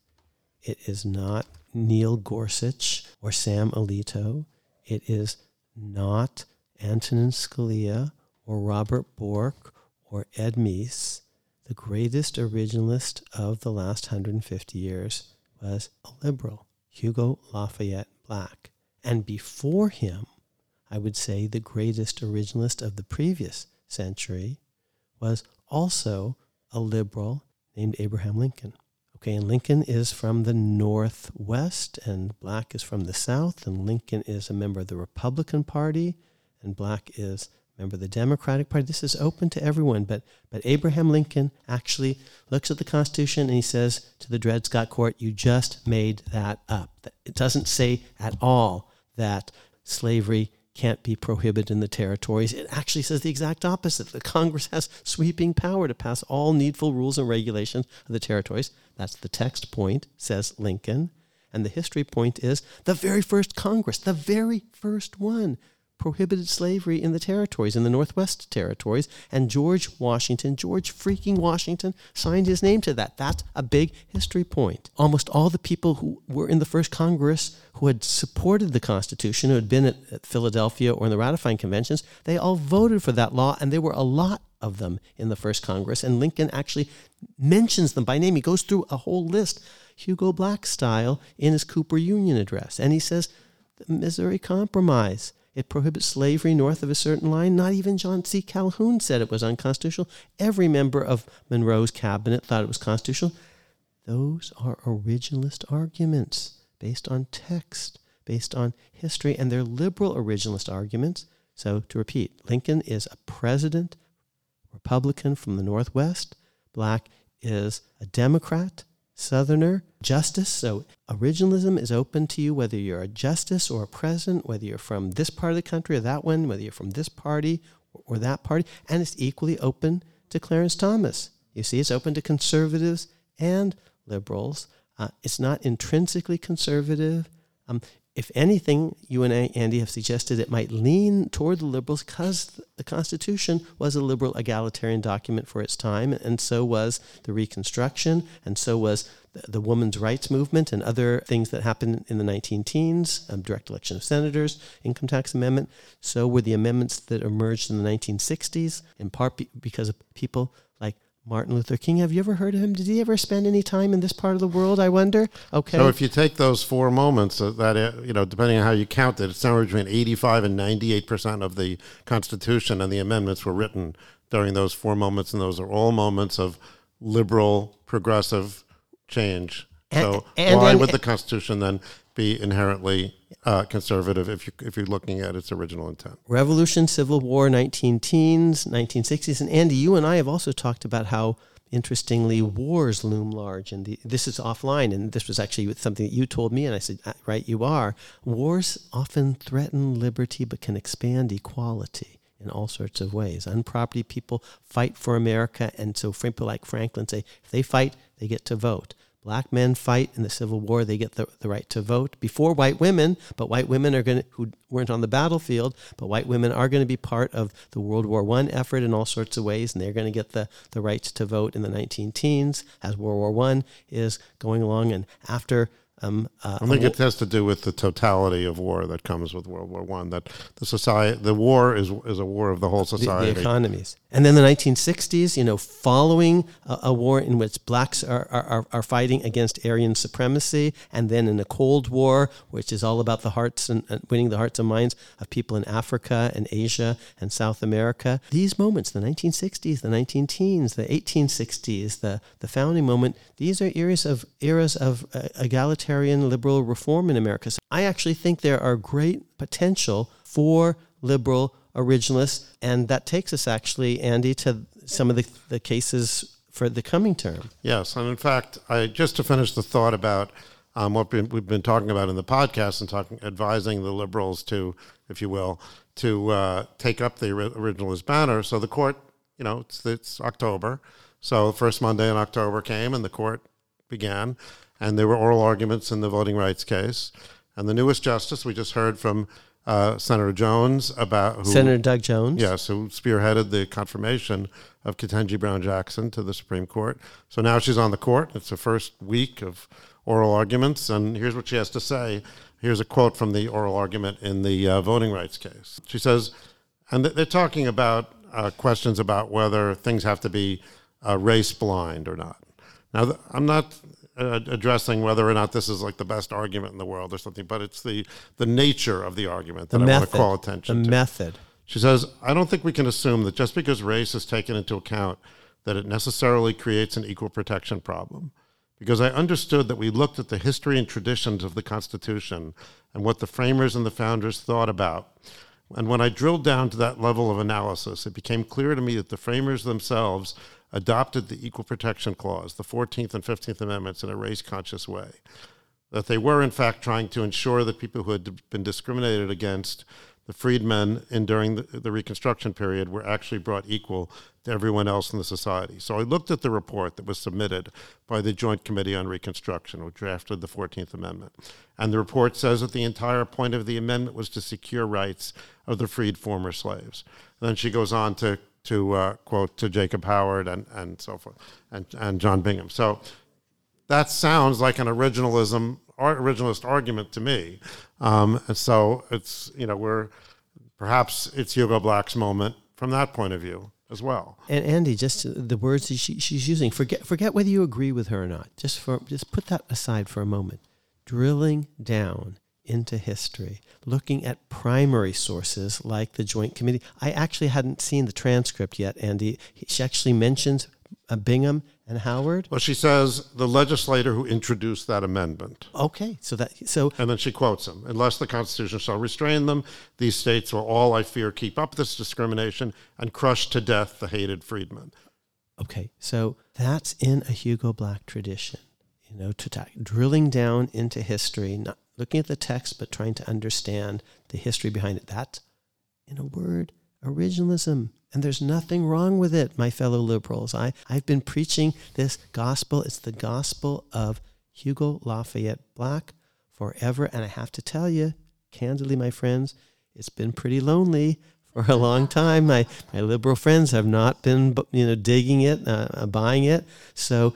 It is not Neil Gorsuch or Sam Alito. It is not Antonin Scalia or Robert Bork or Ed Meese. The greatest originalist of the last 150 years was a liberal, Hugo Lafayette Black. And before him, I would say the greatest originalist of the previous century was also a liberal named Abraham Lincoln. Okay, and Lincoln is from the Northwest, and Black is from the South, and Lincoln is a member of the Republican Party, and Black is a member of the Democratic Party. This is open to everyone, but but Abraham Lincoln actually looks at the Constitution and he says to the Dred Scott Court, "You just made that up. It doesn't say at all that slavery can't be prohibited in the territories. It actually says the exact opposite. The Congress has sweeping power to pass all needful rules and regulations of the territories. That's the text point, says Lincoln. And the history point is the very first Congress, the very first one, prohibited slavery in the territories, in the Northwest territories. And George Washington, George freaking Washington, signed his name to that. That's a big history point. Almost all the people who were in the first Congress who had supported the Constitution, who had been at, at Philadelphia or in the ratifying conventions, they all voted for that law, and there were a lot of them in the first Congress. And Lincoln actually mentions them by name. He goes through a whole list, Hugo Black style, in his Cooper Union address. And he says, the Missouri Compromise. It prohibits slavery north of a certain line. Not even John C. Calhoun said it was unconstitutional. Every member of Monroe's cabinet thought it was constitutional. Those are originalist arguments based on text, based on history, and they're liberal originalist arguments. So, to repeat, Lincoln is a president, Republican from the Northwest. Black is a Democrat, Southerner, justice. So originalism is open to you whether you're a justice or a president, whether you're from this part of the country or that one, whether you're from this party or that party. And it's equally open to Clarence Thomas. You see, it's open to conservatives and liberals. Uh, it's not intrinsically conservative. Um, if anything, you and Andy have suggested it might lean toward the liberals because the Constitution was a liberal egalitarian document for its time, and so was the Reconstruction, and so was the, women's rights movement and other things that happened in the 19 teens, um, direct election of senators, income tax amendment. So were the amendments that emerged in the 1960s, in part be- because of people like Martin Luther King. Have you ever heard of him? Did he ever spend any time in this part of the world? I wonder. Okay. So if you take those four moments, uh, that uh, you know, depending on how you count it, it's somewhere between eighty-five and ninety-eight percent of the Constitution and the amendments were written during those four moments, and those are all moments of liberal, progressive change. And- so and- why and- would the Constitution then be inherently uh, conservative if you if you're looking at its original intent? Revolution, Civil War, 19 teens, 1960s. And Andy, you and I have also talked about how, interestingly, wars loom large. And the, this is offline, and this was actually something that you told me, and I said, "Ah, right, you are. Wars often threaten liberty but can expand equality in all sorts of ways. Unproperty people fight for America, and so people like Franklin say, if they fight, they get to vote. Black men fight in the Civil War; they get the, the right to vote before white women. But white women are going to who weren't on the battlefield, but white women are going to be part of the World War One effort in all sorts of ways, and they're going to get the the rights to vote in the 19 teens as World War One is going along, and after. Um, uh, I think it has to do with the totality of war that comes with World War One. That the society, the war is is a war of the whole the, society. the economies. And then the 1960s, you know, following a, a war in which blacks are, are, are fighting against Aryan supremacy, and then in the Cold War, which is all about the hearts and, and winning the hearts and minds of people in Africa and Asia and South America. These moments, the 1960s, the 19 teens, the 1860s, the, the founding moment, these are eras of eras of uh, egalitarian liberal reform in America. So I actually think there are great potential for liberal originalists, and that takes us actually, Andy, to some of the, the cases for the coming term. Yes, and in fact, I just to finish the thought about um, what we- we've been talking about in the podcast and talking, advising the liberals to, if you will, to uh, take up the originalist banner. So the court, you know, it's, it's October, so first Monday in October came, and the court began, and there were oral arguments in the voting rights case, and the newest justice we just heard from uh, Senator Jones about who, Senator Doug Jones. Yes, who spearheaded the confirmation of Ketanji Brown Jackson to the Supreme Court. So now she's on the court. It's the first week of oral arguments, and here's what she has to say. Here's a quote from the oral argument in the uh, voting rights case. She says, and th- they're talking about uh, questions about whether things have to be uh, race blind or not. Now, th- I'm not uh, addressing whether or not this is like the best argument in the world or something, but it's the, the nature of the argument that The I want method. to call attention to the to. method. She says, I don't think we can assume that just because race is taken into account, that it necessarily creates an equal protection problem. Because I understood that we looked at the history and traditions of the Constitution and what the framers and the founders thought about. And when I drilled down to that level of analysis, it became clear to me that the framers themselves adopted the Equal Protection Clause, the 14th and 15th Amendments, in a race conscious way. That they were in fact trying to ensure that people who had been discriminated against the freedmen in during the, the reconstruction period were actually brought equal to everyone else in the society. So i looked at the report that was submitted by the joint committee on reconstruction which drafted the 14th amendment. And the report says that the entire point of the amendment was to secure rights of the freed former slaves. And then she goes on to to uh, quote to jacob howard and, and so forth and, and john bingham so that sounds like an originalism or originalist argument to me. Um, and so it's you know we're perhaps it's Hugo Black's moment from that point of view as well. And Andy, just the words that she, she's using. Forget forget whether you agree with her or not. Just for just put that aside for a moment. Drilling down into history, looking at primary sources like the Joint Committee. I actually hadn't seen the transcript yet, Andy. She actually mentions uh, Bingham and Howard. Well, she says the legislator who introduced that amendment. Okay, so that so And then she quotes him Unless the Constitution shall restrain them, these states will all, I fear, keep up this discrimination and crush to death the hated freedmen. Okay, so that's in a Hugo Black tradition, you know, to ta- drilling down into history, not looking at the text, but trying to understand the history behind it. That, in a word, originalism. And there's nothing wrong with it, my fellow liberals. I, I've been preaching this gospel. It's the gospel of Hugo Lafayette Black forever. And I have to tell you, candidly, my friends, it's been pretty lonely for a long time. My my liberal friends have not been you know digging it, uh, buying it. So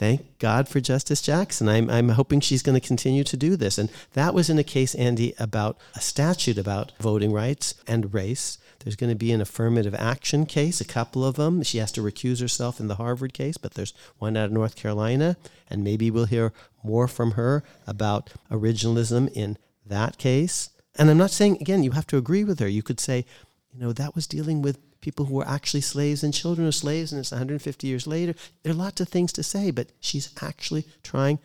thank God for Justice Jackson. I'm, I'm hoping she's going to continue to do this. And that was in a case, Andy, about a statute about voting rights and race. There's going to be an affirmative action case, a couple of them. She has to recuse herself in the Harvard case, but there's one out of North Carolina. And maybe we'll hear more from her about originalism in that case. And I'm not saying, again, you have to agree with her. You could say, you know, that was dealing with people who were actually slaves and children of slaves, and it's 150 years later. There are lots of things to say, but she's actually trying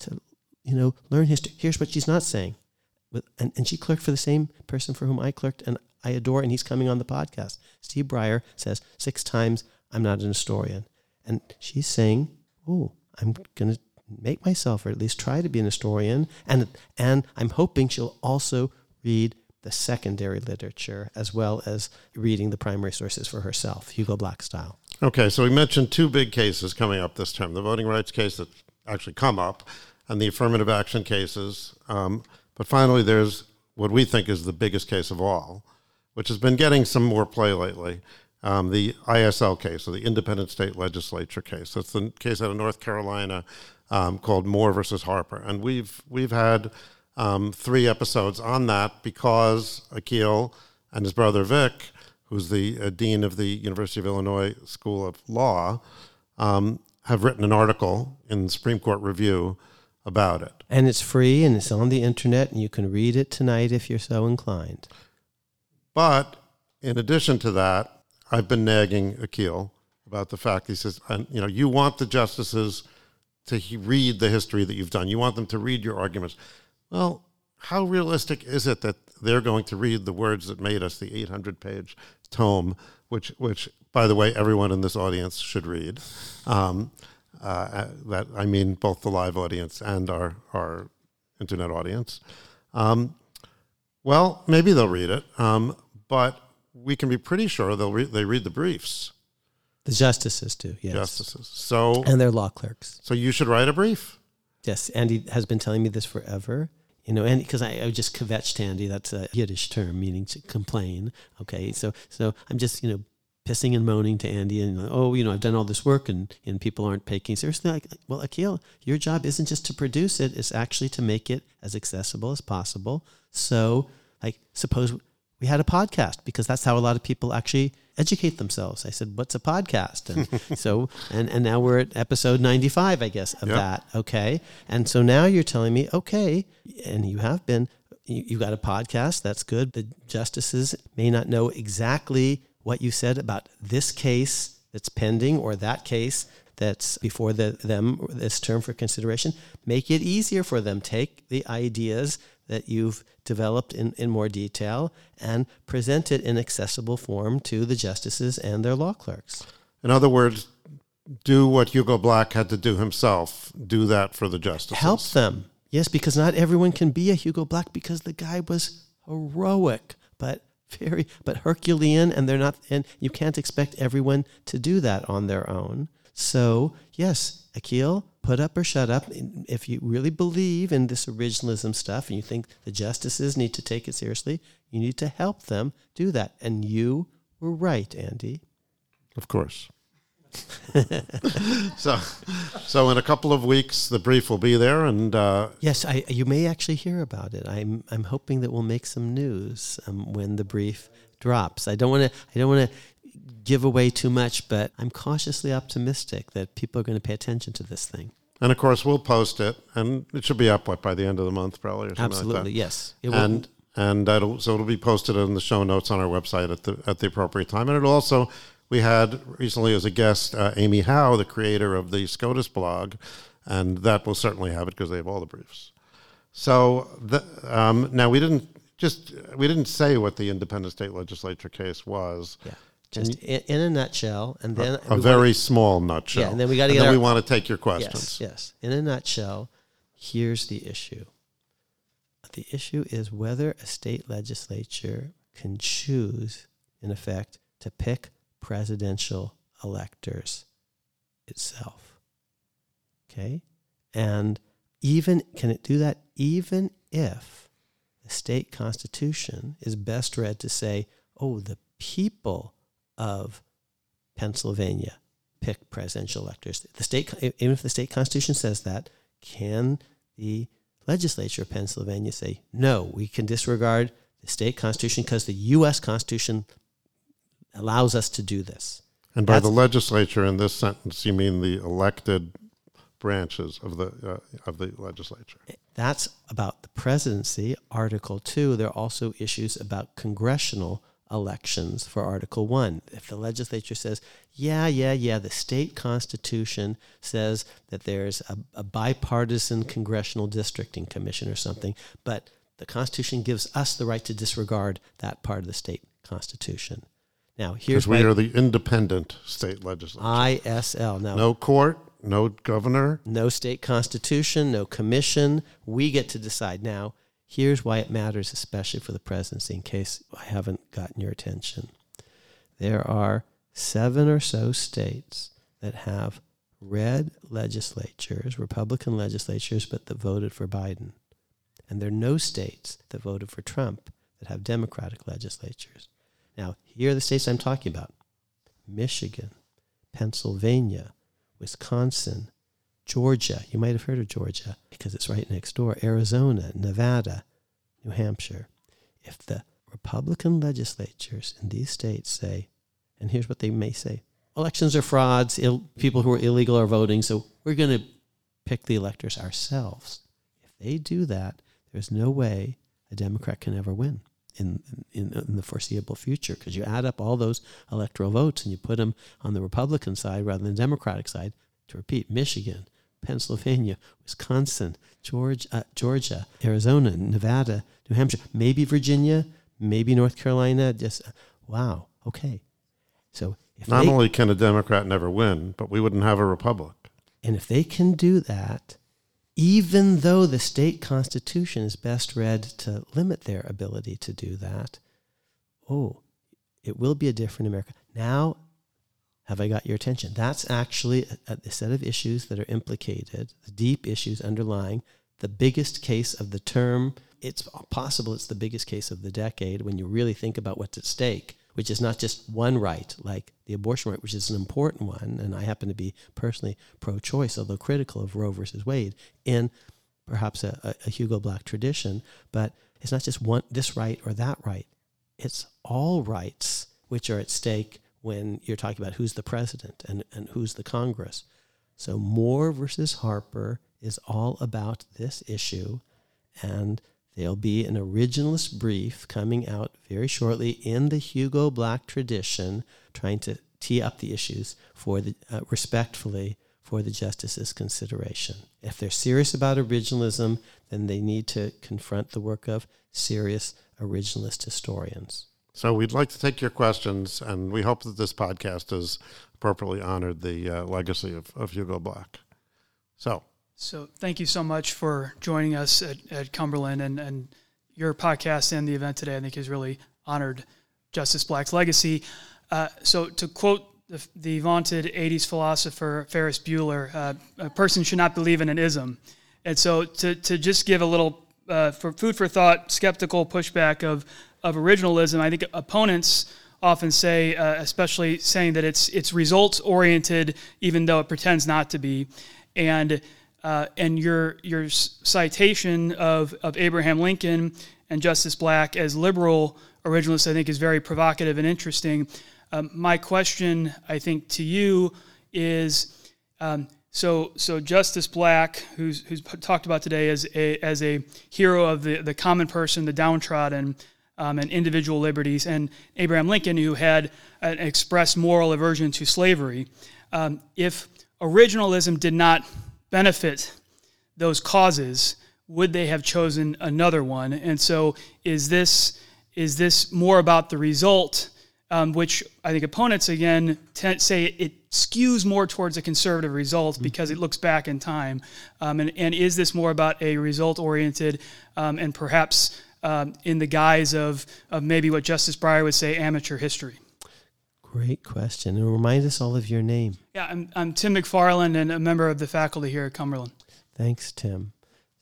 to, you know, learn history. Here's what she's not saying. And, and she clerked for the same person for whom I clerked and I adore, and he's coming on the podcast. Steve Breyer says six times, I'm not an historian. And she's saying, oh, I'm going to make myself, or at least try to be an historian. And, and I'm hoping she'll also read the secondary literature as well as reading the primary sources for herself, Hugo Black style. Okay, so we mentioned two big cases coming up this term the voting rights case that actually come up and the affirmative action cases. Um, but finally, there's what we think is the biggest case of all, which has been getting some more play lately. Um, the ISL case, or the Independent State Legislature case. That's the case out of North Carolina um, called Moore versus Harper, and we've we've had um, three episodes on that because Akhil and his brother Vic, who's the uh, dean of the University of Illinois School of Law, um, have written an article in Supreme Court Review about it. And it's free and it's on the internet, and you can read it tonight if you're so inclined. But in addition to that, I've been nagging Akhil about the fact he says, you know, you want the justices to read the history that you've done. You want them to read your arguments. Well, how realistic is it that they're going to read the words that made us the 800 page tome, which, which, by the way, everyone in this audience should read? Um, uh, that I mean, both the live audience and our, our internet audience. Um, well, maybe they'll read it, um, but we can be pretty sure they'll re- they read the briefs. The justices do, yes. Justices. So and their law clerks. So you should write a brief. Yes, Andy has been telling me this forever. You know, and because I, I just kvetched Andy, that's a Yiddish term meaning to complain. Okay, so so I'm just you know pissing and moaning to Andy and oh you know I've done all this work and and people aren't taking seriously. Like, well, Akhil, your job isn't just to produce it; it's actually to make it as accessible as possible. So, like, suppose we had a podcast because that's how a lot of people actually educate themselves. I said, "What's a podcast?" And so, and and now we're at episode ninety five, I guess, of yep. that. Okay, and so now you're telling me, okay, and you have been, you, you got a podcast. That's good. The justices may not know exactly what you said about this case that's pending or that case that's before the, them this term for consideration. Make it easier for them. Take the ideas that you've developed in, in more detail and present it in accessible form to the justices and their law clerks. In other words, do what Hugo Black had to do himself. Do that for the justices. Help them. Yes, because not everyone can be a Hugo Black because the guy was heroic, but very but Herculean and they're not and you can't expect everyone to do that on their own. So, yes, Akhil, put up or shut up. If you really believe in this originalism stuff and you think the justices need to take it seriously, you need to help them do that. And you were right, Andy. Of course. so, so in a couple of weeks, the brief will be there, and uh, yes, I, you may actually hear about it. I'm I'm hoping that we'll make some news um, when the brief drops. I don't want to I don't want to give away too much, but I'm cautiously optimistic that people are going to pay attention to this thing. And of course, we'll post it, and it should be up what, by the end of the month, probably. Absolutely, like yes. It will. And and that'll so it'll be posted in the show notes on our website at the at the appropriate time, and it'll also we had recently as a guest uh, Amy Howe, the creator of the SCOTUS blog, and that will certainly have it because they have all the briefs. So the, um, now we didn't just we didn't say what the independent state legislature case was. Yeah. Just mm-hmm. in, in, a nutshell, and then a, a very small nutshell. Yeah, and then we got to get. Our, we want to take your questions. Yes, yes. In a nutshell, here's the issue. The issue is whether a state legislature can choose, in effect, to pick presidential electors itself. Okay, And even can it do that even if the state constitution is best read to say, oh, the people of Pennsylvania pick presidential electors. The state, even if the state constitution says that, can the legislature of Pennsylvania say, no, we can disregard the state constitution because the U.S. Constitution allows us to do this. And by That's- the legislature in this sentence, you mean the elected branches of the uh, of the legislature. That's about the presidency. Article 2, there are also issues about congressional elections for Article 1. If the legislature says, yeah, yeah, yeah, the state constitution says that there's a, a bipartisan congressional districting commission or something, but the Constitution gives us the right to disregard that part of the state constitution. Now, here's Because we are the independent state legislature. ISL. Now, no court, no governor. no state constitution, no commission. We get to decide. Now, here's why it matters, especially for the presidency, in case I haven't gotten your attention. There are seven or so states that have red legislatures, Republican legislatures, but that voted for Biden. And there are no states that voted for Trump that have Democratic legislatures. Now, here are the states I'm talking about Michigan, Pennsylvania, Wisconsin, Georgia. You might have heard of Georgia because it's right next door. Arizona, Nevada, New Hampshire. If the Republican legislatures in these states say, and here's what they may say elections are frauds, Ill, people who are illegal are voting, so we're going to pick the electors ourselves. If they do that, there's no way a Democrat can ever win in, in, in the foreseeable future because you add up all those electoral votes and you put them on the Republican side rather than the Democratic side. To repeat, Michigan, Pennsylvania, Wisconsin, Georgia, uh, Georgia, Arizona, Nevada, New Hampshire, maybe Virginia, maybe North Carolina. Just wow, okay. So if Not they, only can a Democrat never win, but we wouldn't have a republic. and if they can do that, even though the state constitution is best read to limit their ability to do that, oh, it will be a different America. Now, have I got your attention? That's actually a, a set of issues that are implicated, the deep issues underlying the biggest case of the term. It's possible it's the biggest case of the decade when you really think about what's at stake, which is not just one right, like the abortion right, which is an important one. And I happen to be personally pro choice, although critical of Roe versus Wade in perhaps a, a, a Hugo Black tradition. But it's not just one, this right or that right, it's all rights which are at stake when you're talking about who's the president and, and who's the Congress. So Moore versus Harper is all about this issue, and there'll be an originalist brief coming out very shortly in the Hugo Black tradition, trying to tee up the issues for the uh, respectfully for the justices' consideration. If they're serious about originalism, then they need to confront the work of serious originalist historians. So we'd like to take your questions, and we hope that this podcast has appropriately honored the uh, legacy of, of Hugo Black. So, So thank you so much for joining us at, at Cumberland and, and your podcast and the event today. I think has really honored Justice Black's legacy. Uh, so to quote the, the vaunted 80s philosopher Ferris Bueller, uh, a person should not believe in an ism. And so to, to just give a little uh, for food for thought, skeptical pushback of, of originalism, I think opponents often say, uh, especially saying that it's it's results oriented, even though it pretends not to be, and uh, and your your citation of of Abraham Lincoln and Justice Black as liberal originalists, I think, is very provocative and interesting. Um, my question, I think, to you is. Um, so, so Justice Black, who's, who's talked about today as a, as a hero of the, the common person, the downtrodden, um, and individual liberties, and Abraham Lincoln, who had an expressed moral aversion to slavery. Um, if originalism did not benefit those causes, would they have chosen another one? And so, is this is this more about the result, um, which I think opponents again t- say it skews more towards a conservative result because it looks back in time, um, and and is this more about a result oriented um, and perhaps um, in the guise of of maybe what Justice Breyer would say amateur history? Great question. And remind us all of your name. Yeah, I'm, I'm Tim McFarland and a member of the faculty here at Cumberland. Thanks, Tim.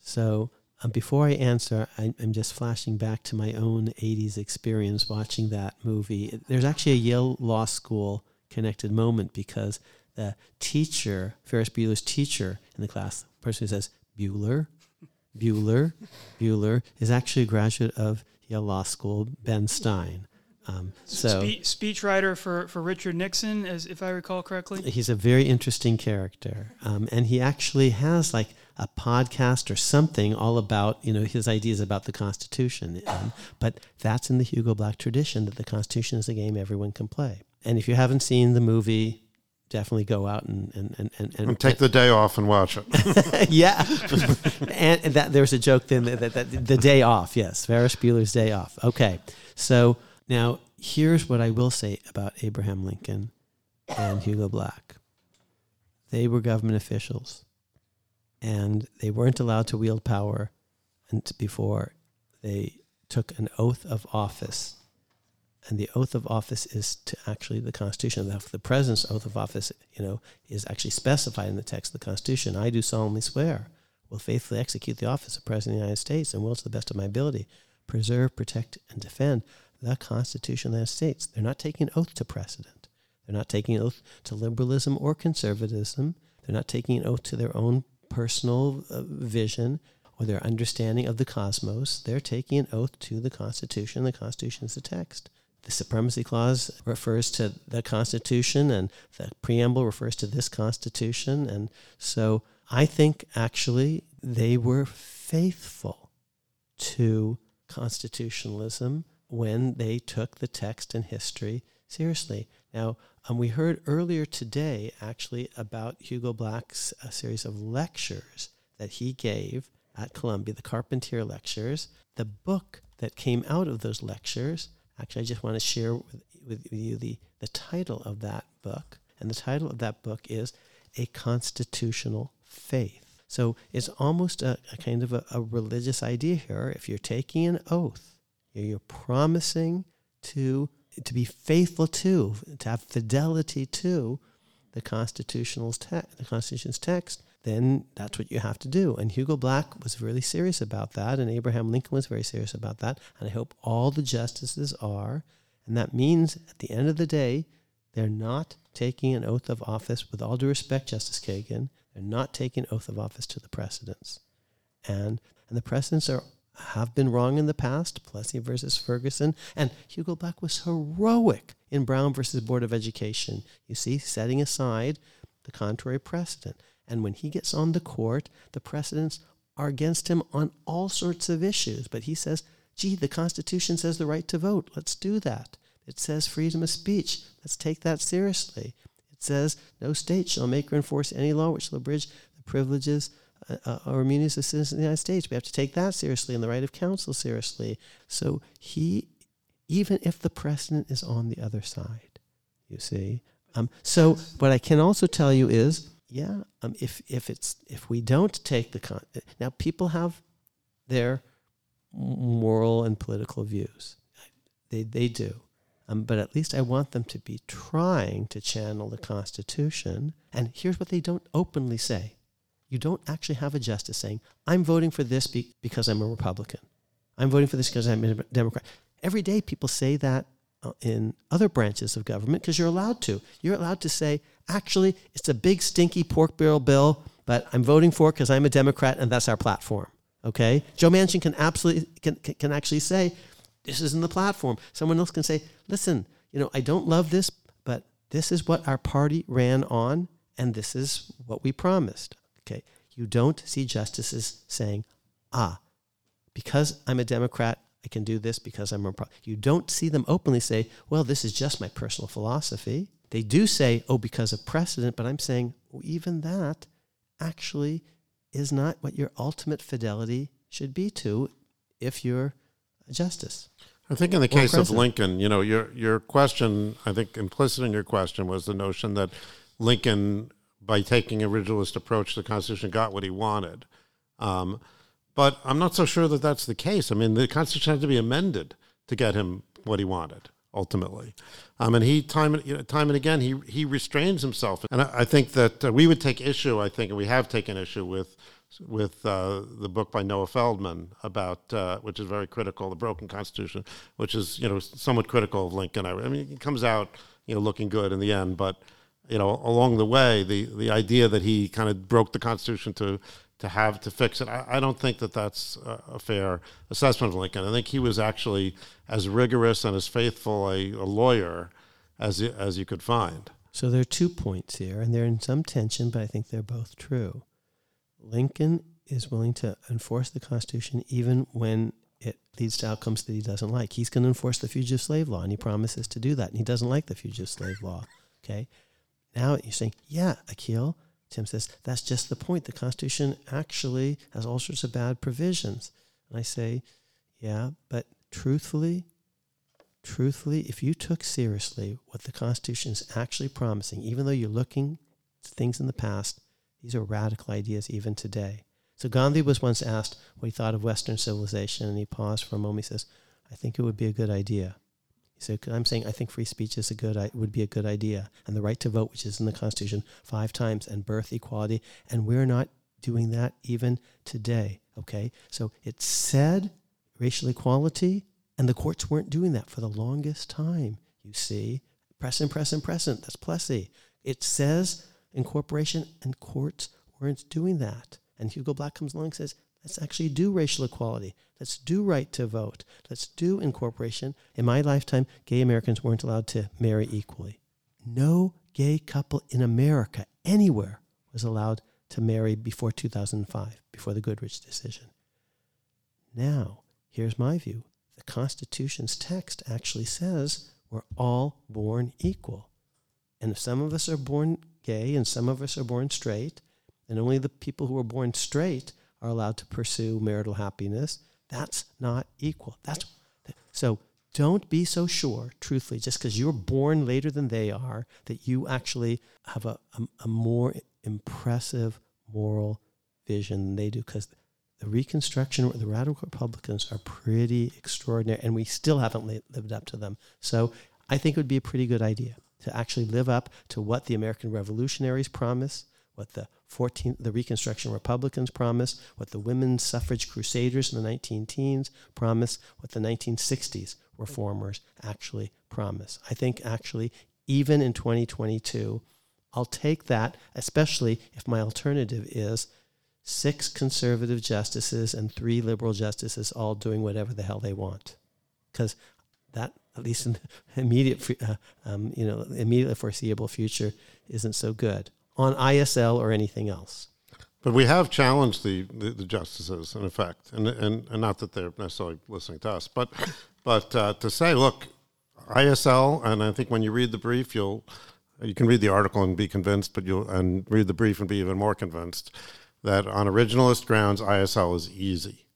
So um, before I answer, I, I'm just flashing back to my own 80s experience watching that movie. There's actually a Yale Law School connected moment because the teacher, Ferris Bueller's teacher in the class, the person who says, Bueller, Bueller, Bueller, is actually a graduate of Yale Law School, Ben Stein. Um, so Spe- speechwriter for, for Richard Nixon, as if I recall correctly. he's a very interesting character, um, and he actually has like a podcast or something all about you know his ideas about the Constitution. Um, but that's in the Hugo Black tradition that the Constitution is a game everyone can play. And if you haven't seen the movie, definitely go out and and and and, And take the day off and watch it. yeah, and, and that there's a joke then that, that, that the day off. Yes, Ferris Bueller's day off. Okay, so now here's what I will say about Abraham Lincoln and Hugo Black. They were government officials, and they weren't allowed to wield power before they took an oath of office. And the oath of office is to actually the Constitution. The president's oath of office, you know, is actually specified in the text of the Constitution. I do solemnly swear, will faithfully execute the office of President of the United States, and will, to the best of my ability, preserve, protect, and defend the Constitution of the United States. They're not taking an oath to precedent. They're not taking an oath to liberalism or conservatism. They're not taking an oath to their own personal uh, vision or their understanding of the cosmos. They're taking an oath to the Constitution. The Constitution is the text. The Supremacy Clause refers to the Constitution, and the preamble refers to this Constitution. And so I think actually they were faithful to constitutionalism when they took the text and history seriously. Now, um, we heard earlier today actually about Hugo Black's a series of lectures that he gave at Columbia, the Carpentier Lectures. The book that came out of those lectures, actually, I just want to share with, with you the, the title of that book. And the title of that book is A Constitutional Faith. So it's almost a, a kind of a, a religious idea here. If you're taking an oath, you're promising to to be faithful to, to have fidelity to the constitutional's te- the Constitution's text, then that's what you have to do. And Hugo Black was really serious about that, and Abraham Lincoln was very serious about that. And I hope all the justices are. And that means at the end of the day, they're not taking an oath of office, with all due respect, Justice Kagan, they're not taking oath of office to the precedents. And and the precedents are have been wrong in the past, Plessy versus Ferguson, and Hugo Black was heroic in Brown versus Board of Education. You see, setting aside the contrary precedent. And when he gets on the court, the precedents are against him on all sorts of issues. But he says, gee, the Constitution says the right to vote. Let's do that. It says freedom of speech. Let's take that seriously. It says no state shall make or enforce any law which shall abridge the privileges uh, or immunities of citizens of the United States. We have to take that seriously and the right of counsel seriously. So he, even if the precedent is on the other side, you see. Um, so what I can also tell you is, yeah, um, if if it's if we don't take the con- now people have their moral and political views, they they do. Um, but at least I want them to be trying to channel the Constitution. And here's what they don't openly say you don't actually have a justice saying, I'm voting for this be- because I'm a Republican. I'm voting for this because I'm a Democrat. Every day people say that uh, in other branches of government because you're allowed to. You're allowed to say, actually, it's a big, stinky pork barrel bill, but I'm voting for it because I'm a Democrat and that's our platform. Okay? Joe Manchin can absolutely, can, can actually say, this isn't the platform. Someone else can say, listen, you know, I don't love this, but this is what our party ran on and this is what we promised. Okay. You don't see justices saying, ah, because I'm a Democrat, I can do this because I'm a pro. You don't see them openly say, well, this is just my personal philosophy. They do say, oh, because of precedent, but I'm saying, well, even that actually is not what your ultimate fidelity should be to if you're a justice. I think in the case of. Lincoln, you know, your your question, I think implicit in your question was the notion that Lincoln, by taking a originalist approach the Constitution, got what he wanted. Um, but I'm not so sure that that's the case. I mean, the Constitution had to be amended to get him what he wanted ultimately. Um, and he time and you know, time and again he he restrains himself. And I, I think that uh, we would take issue. I think, and we have taken issue with with uh, the book by Noah Feldman about, uh, which is very critical, the Broken Constitution, which is you know somewhat critical of Lincoln. I, I mean, he comes out you know looking good in the end, but you know along the way, the the idea that he kind of broke the Constitution to to have to fix it, I, I don't think that that's a fair assessment of Lincoln. I think he was actually as rigorous and as faithful a, a lawyer as as you could find. So there are two points here, and they're in some tension, but I think they're both true. Lincoln is willing to enforce the Constitution even when it leads to outcomes that he doesn't like. He's going to enforce the fugitive slave law, and he promises to do that, and he doesn't like the fugitive slave law. Okay? Now you're saying, yeah, Akhil, Tim says, that's just the point. The Constitution actually has all sorts of bad provisions. And I say, yeah, but truthfully, truthfully, if you took seriously what the Constitution is actually promising, even though you're looking at things in the past, these are radical ideas even today. So Gandhi was once asked what he thought of Western civilization, and he paused for a moment. He says, "I think it would be a good idea." Said, "I'm saying I think free speech is a good would be a good idea, and the right to vote, which is in the Constitution five times, and birth equality, and we're not doing that even today." Okay, so it said racial equality, and the courts weren't doing that for the longest time. You see, present, present, present. That's Plessy. It says incorporation, and courts weren't doing that. And Hugo Black comes along and says, let's actually do racial equality. Let's do right to vote. Let's do incorporation. In my lifetime, gay Americans weren't allowed to marry equally. No gay couple in America, anywhere, was allowed to marry before 2005, before the Goodridge decision. Now, here's my view the Constitution's text actually says we're all born equal. And if some of us are born gay and some of us are born straight, and only the people who are born straight are allowed to pursue marital happiness, that's not equal. That's so don't be so sure, truthfully, just because you're born later than they are, that you actually have a, a, a more impressive moral vision than they do. Because the Reconstruction, the radical Republicans are pretty extraordinary, and we still haven't lived up to them. So I think it would be a pretty good idea to actually live up to what the American revolutionaries promised, what the 14th, the Reconstruction Republicans promised, what the women's suffrage crusaders in the 19 teens promised, what the 1960s reformers actually promised. I think actually, even in 2022, I'll take that, especially if my alternative is six conservative justices and three liberal justices all doing whatever the hell they want. Because that, at least in the immediate, uh, um, you know, immediately foreseeable future, isn't so good on ISL or anything else. But we have challenged the, the, the justices, in effect, and, and, and not that they're necessarily listening to us, but but uh, to say, look, ISL, and I think when you read the brief, you'll you can read the article and be convinced, but you'll and read the brief and be even more convinced that on originalist grounds, ISL is easy.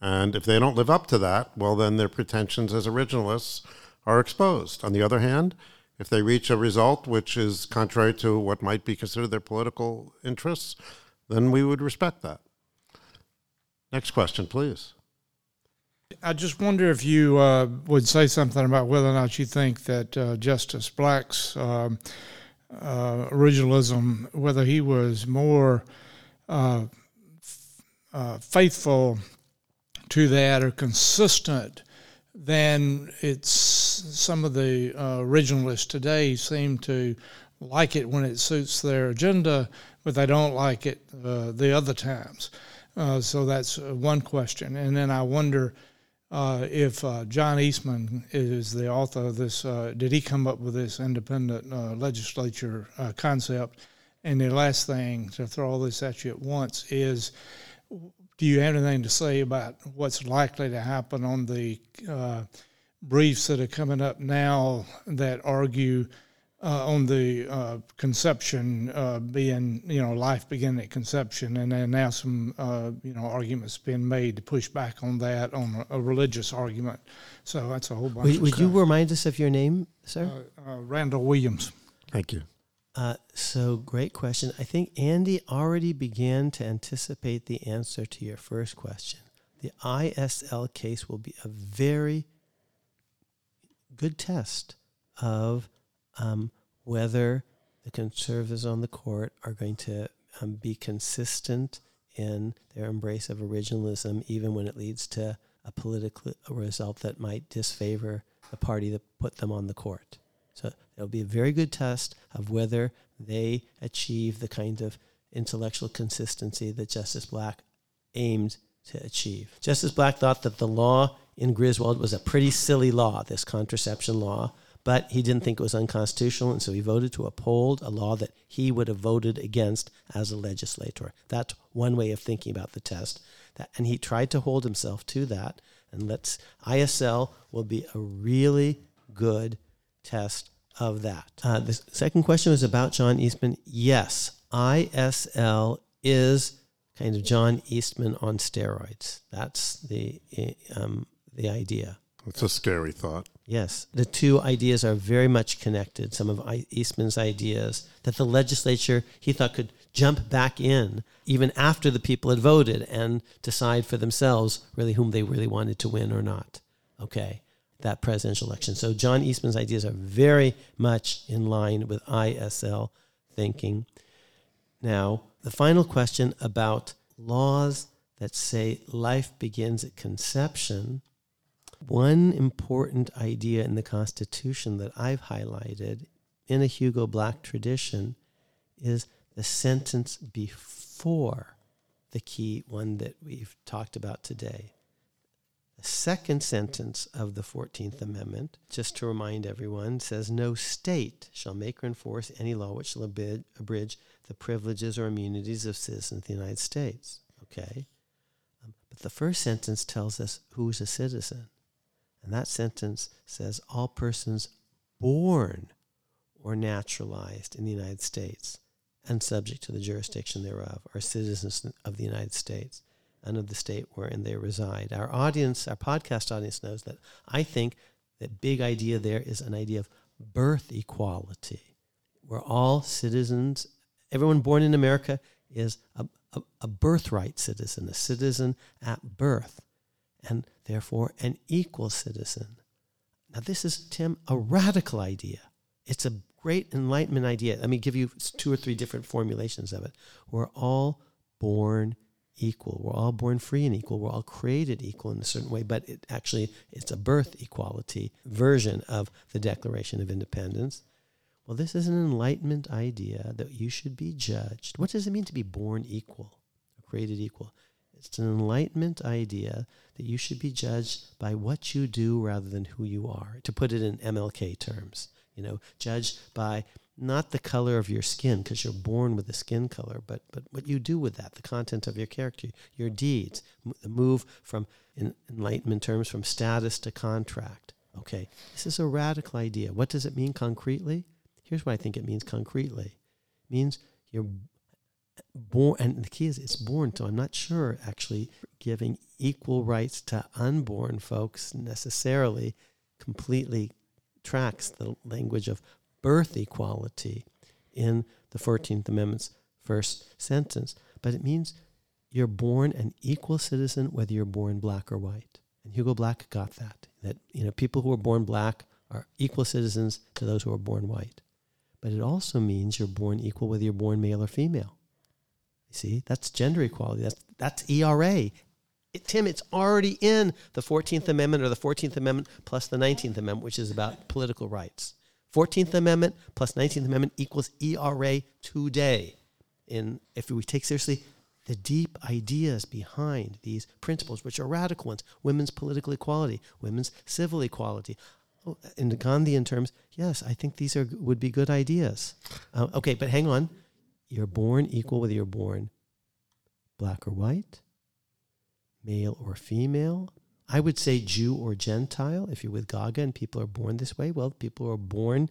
And if they don't live up to that, well, then their pretensions as originalists are exposed. On the other hand, if they reach a result which is contrary to what might be considered their political interests, then we would respect that. Next question, please. I just wonder if you uh, would say something about whether or not you think that uh, Justice Black's um, uh, originalism, whether he was more uh, f- uh, faithful to that or consistent than it's some of the uh, originalists today seem to like it when it suits their agenda, but they don't like it uh, the other times. Uh, so that's uh, one question. And then I wonder uh, if uh, John Eastman is the author of this, did he come up with this independent legislature concept? And the last thing to throw all this at you at once is do you have anything to say about what's likely to happen on the uh, briefs that are coming up now that argue uh, on the uh, conception uh, being, you know, life beginning at conception, and then now some, uh, you know, arguments being made to push back on that on a, a religious argument. So that's a whole bunch. Would, would you remind us of your name, sir? Uh, Randall Williams. Thank you. Uh, so, great question. I think Andy already began to anticipate the answer to your first question. The ISL case will be a very good test of um, whether the conservatives on the court are going to um, be consistent in their embrace of originalism, even when it leads to a political result that might disfavor the party that put them on the court. So it'll be a very good test of whether they achieve the kind of intellectual consistency that Justice Black aimed to achieve. Justice Black thought that the law in Griswold was a pretty silly law, this contraception law, but he didn't think it was unconstitutional, and so he voted to uphold a law that he would have voted against as a legislator. That's one way of thinking about the test. That, and he tried to hold himself to that. And let's ISL will be a really good test of that. Uh, the second question was about John Eastman. Yes, ISL is kind of John Eastman on steroids. That's the um, the idea. It's a scary thought. Yes, the two ideas are very much connected. Some of Eastman's ideas that the legislature he thought could jump back in even after the people had voted and decide for themselves really whom they really wanted to win or not. Okay, that presidential election. So John Eastman's ideas are very much in line with ISL thinking. Now, the final question about laws that say life begins at conception one important idea in the Constitution that I've highlighted in a Hugo Black tradition is the sentence before the key one that we've talked about today. Second sentence of the 14th Amendment, just to remind everyone, says no state shall make or enforce any law which shall abridge the privileges or immunities of citizens of the United States. Okay? Um, but the first sentence tells us who's a citizen. And that sentence says all persons born or naturalized in the United States and subject to the jurisdiction thereof are citizens of the United States and of the state wherein they reside. Our audience, our podcast audience knows that I think that big idea there is an idea of birth equality. We're all citizens. Everyone born in America is a, a, a birthright citizen, a citizen at birth and therefore an equal citizen. Now, this is, Tim, a radical idea. It's a great Enlightenment idea. Let me give you two or three different formulations of it. We're all born equal. We're all born free and equal. We're all created equal in a certain way, but it actually it's a birth equality version of the Declaration of Independence. Well, this is an Enlightenment idea that you should be judged. What does it mean to be born equal, created equal? It's an enlightenment idea that you should be judged by what you do rather than who you are. To put it in MLK terms, you know, judged by not the color of your skin because you're born with a skin color, but but what you do with that, the content of your character, your deeds, the move from in enlightenment terms from status to contract. Okay, this is a radical idea. What does it mean concretely? Here's what I think it means concretely. It means you're born, and the key is it's born. So I'm not sure actually giving equal rights to unborn folks necessarily completely tracks the language of birth equality in the 14th Amendment's first sentence. But it means you're born an equal citizen whether you're born black or white. And Hugo Black got that. That you know, people who are born black are equal citizens to those who are born white. But it also means you're born equal whether you're born male or female. You see, that's gender equality. That's that's ERA. It, Tim, it's already in the 14th Amendment or the 14th Amendment plus the 19th Amendment, which is about political rights. 14th Amendment plus 19th Amendment equals ERA today. In if we take seriously the deep ideas behind these principles, which are radical ones, women's political equality, women's civil equality. Oh, in the Gandhian terms, yes, I think these are would be good ideas. Uh, okay, but hang on you're born equal whether you're born black or white, male or female. I would say Jew or Gentile. If you're with Gaga and people are born this way, well, people who are born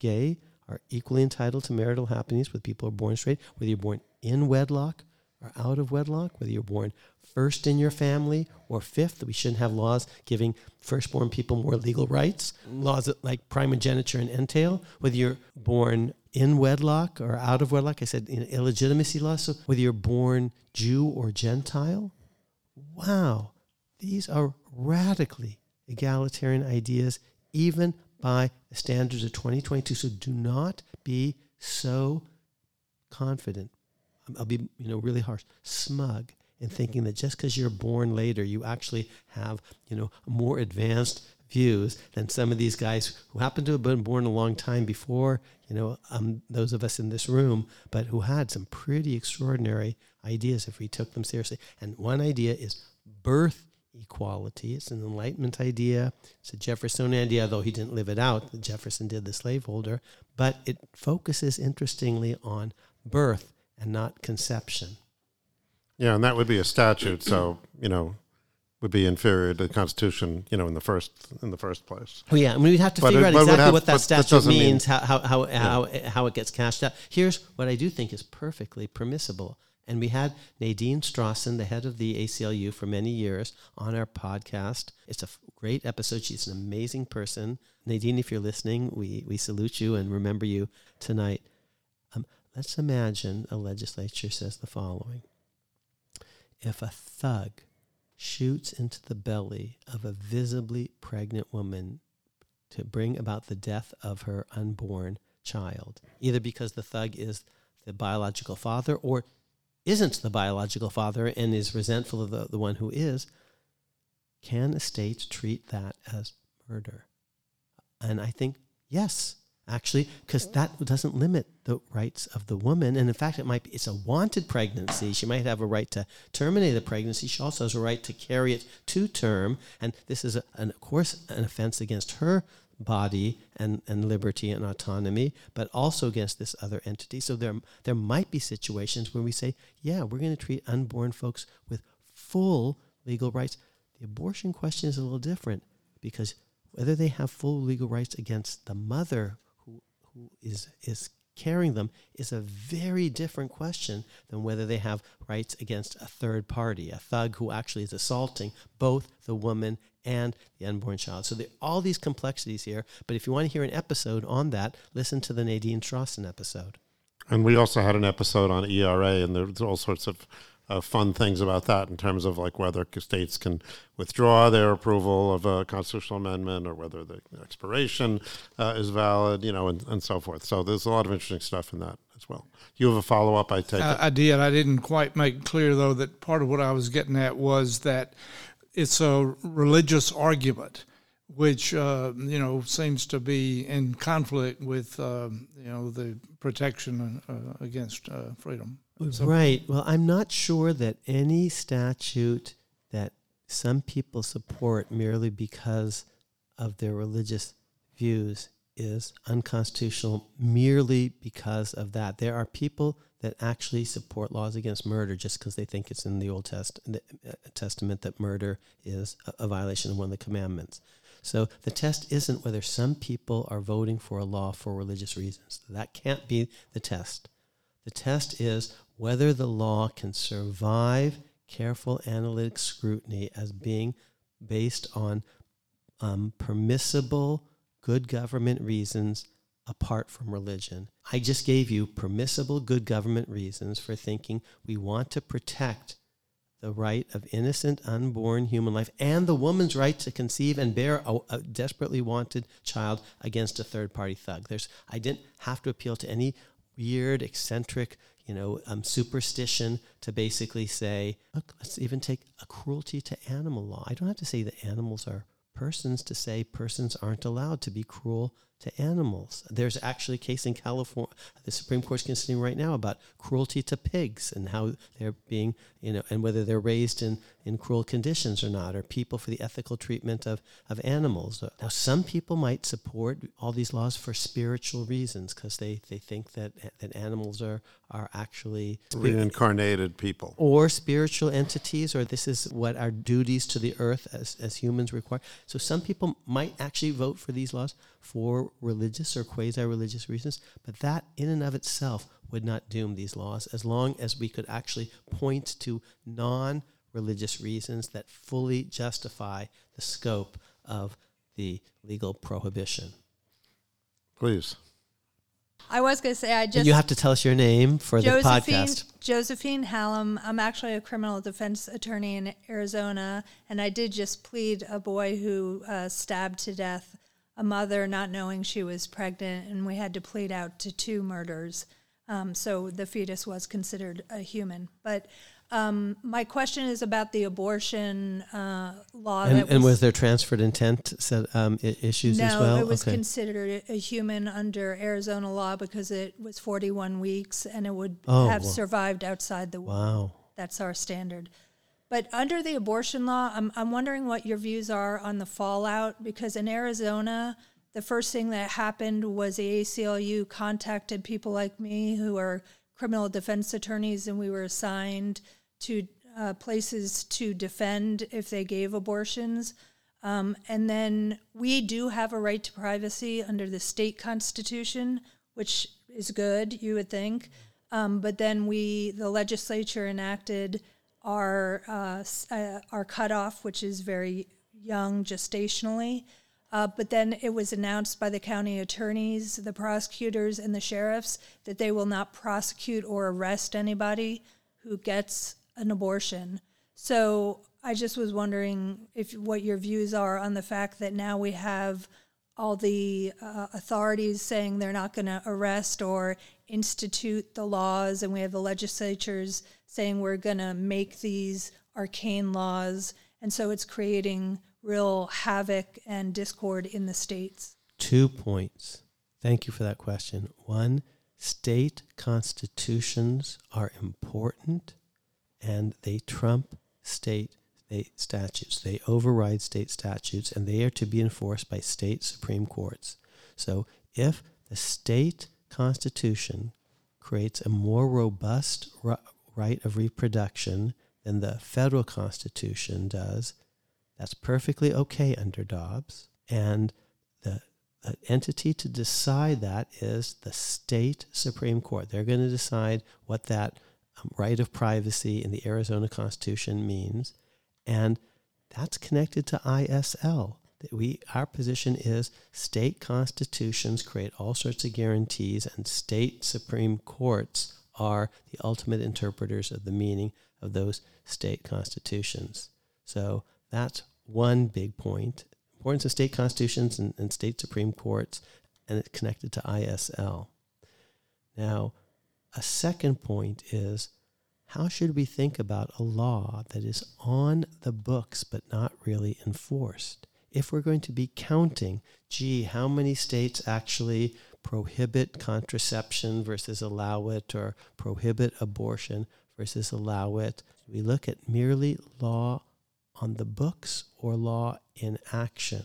gay are equally entitled to marital happiness with people who are born straight, whether you're born in wedlock or out of wedlock, whether you're born first in your family or fifth. We shouldn't have laws giving firstborn people more legal rights, laws like primogeniture and entail, whether you're born in wedlock or out of wedlock. I said in illegitimacy laws. So whether you're born Jew or Gentile, wow, these are radically egalitarian ideas, even by the standards of 2022. So do not be so confident I'll be you know really harsh, smug in thinking that just because you're born later, you actually have you know more advanced views than some of these guys who happen to have been born a long time before you know um, those of us in this room, but who had some pretty extraordinary ideas if we took them seriously. And one idea is birth equality. It's an Enlightenment idea. It's a Jeffersonian idea, though he didn't live it out. Jefferson did the slaveholder. But it focuses interestingly on birth and not conception. Yeah, and that would be a statute, so you know, would be inferior to the Constitution, you know, in the first in the first place. Oh yeah, I mean, we'd have to But figure it- out but it would exactly have- what that statute doesn't mean- means, how how how, how how it gets cashed out. Here's what I do think is perfectly permissible. And we had Nadine Strossen, the head of the ACLU for many years, on our podcast. It's a great episode. She's an amazing person. Nadine, if you're listening, we, we salute you and remember you tonight. Um, let's imagine a legislature says the following If a thug shoots into the belly of a visibly pregnant woman to bring about the death of her unborn child, either because the thug is the biological father or isn't the biological father and is resentful of the, the one who is, can a state treat that as murder? And I think yes, actually, because that doesn't limit the rights of the woman. And in fact, it might be it's a wanted pregnancy. She might have a right to terminate the pregnancy. She also has a right to carry it to term. And this is, a, an, of course, an offense against her body and, and liberty and autonomy, but also against this other entity. So there, there might be situations where we say, yeah, we're going to treat unborn folks with full legal rights. The abortion question is a little different because whether they have full legal rights against the mother who, who is, is carrying them is a very different question than whether they have rights against a third party, a thug who actually is assaulting both the woman and the unborn child. So there are all these complexities here. But if you want to hear an episode on that, listen to the Nadine Strossen episode. And we also had an episode on ERA, and there's all sorts of uh, fun things about that in terms of like whether states can withdraw their approval of a constitutional amendment or whether the expiration uh, is valid, you know, and, and so forth. So there's a lot of interesting stuff in that as well. You have a follow up, I take it. I, I did. I didn't quite make clear though that part of what I was getting at was that it's a religious argument, which uh, you know seems to be in conflict with uh, you know the protection uh, against uh, freedom. So- right. Well, I'm not sure that any statute that some people support merely because of their religious views is unconstitutional merely because of that. There are people that actually support laws against murder just because they think it's in the Old Test- the, uh, Testament that murder is a, a violation of one of the commandments. So the test isn't whether some people are voting for a law for religious reasons. That can't be the test. The test is whether the law can survive careful analytic scrutiny as being based on um, permissible good government reasons apart from religion. I just gave you permissible good government reasons for thinking we want to protect the right of innocent unborn human life and the woman's right to conceive and bear a, a desperately wanted child against a third party thug. There's I didn't have to appeal to any weird eccentric you know um, superstition to basically say look let's even take a cruelty to animal law. I don't have to say that animals are persons to say persons aren't allowed to be cruel to animals. There's actually a case in California, the Supreme Court's considering right now about cruelty to pigs and how they're being, you know, and whether they're raised in, in cruel conditions or not, or people for the ethical treatment of, of animals. Now, some people might support all these laws for spiritual reasons because they, they think that, that animals are, are actually Reincarnated people. or spiritual entities, or this is what our duties to the earth as, as humans require. So some people might actually vote for these laws for religious or quasi religious reasons, but that in and of itself would not doom these laws as long as we could actually point to non religious reasons that fully justify the scope of the legal prohibition. Please. I was going to say I And just you have to tell us your name for the Josephine podcast. Josephine Hallam. I'm actually a criminal defense attorney in Arizona, and I did just plead a boy who uh, stabbed to death a mother, not knowing she was pregnant, and we had to plead out to two murders. Um, so the fetus was considered a human. But um, my question is about the abortion uh, law. And, that and was there transferred intent set, um, issues no, as well? No, it was okay. considered a human under Arizona law because it was 41 weeks and it would Oh, have wow. survived outside the womb. wow. That's our standard. But under the abortion law, I'm, I'm wondering what your views are on the fallout because in Arizona, the first thing that happened was the ACLU contacted people like me who are criminal defense attorneys, and we were assigned to uh, places to defend if they gave abortions. Um, and then we do have a right to privacy under the state constitution, which is good, you would think. Um, but then we, the legislature enacted our uh, uh, our cutoff, which is very young gestationally. Uh, but then it was announced by the county attorneys, the prosecutors, and the sheriffs that they will not prosecute or arrest anybody who gets an abortion. So I just was wondering if what your views are on the fact that now we have all the uh, authorities saying they're not going to arrest or institute the laws, and we have the legislatures saying we're going to make these arcane laws, and so it's creating real havoc and discord in the states. Two points. Thank you for that question. One, state constitutions are important and they trump state, statutes. They override state statutes and they are to be enforced by state supreme courts. So if the state constitution creates a more robust right of reproduction than the federal constitution does, that's perfectly okay under Dobbs. And the, the entity to decide that is the state Supreme Court. They're going to decide what that um, right of privacy in the Arizona Constitution means. And that's connected to ISL. That we, our position is state constitutions create all sorts of guarantees, and state Supreme Courts are the ultimate interpreters of the meaning of those state constitutions. So that's one big point. Importance of state constitutions and, and state supreme courts, and it's connected to ISL. Now, a second point is how should we think about a law that is on the books but not really enforced? If we're going to be counting, gee, how many states actually prohibit contraception versus allow it, or prohibit abortion versus allow it, we look at merely law on the books or law in action.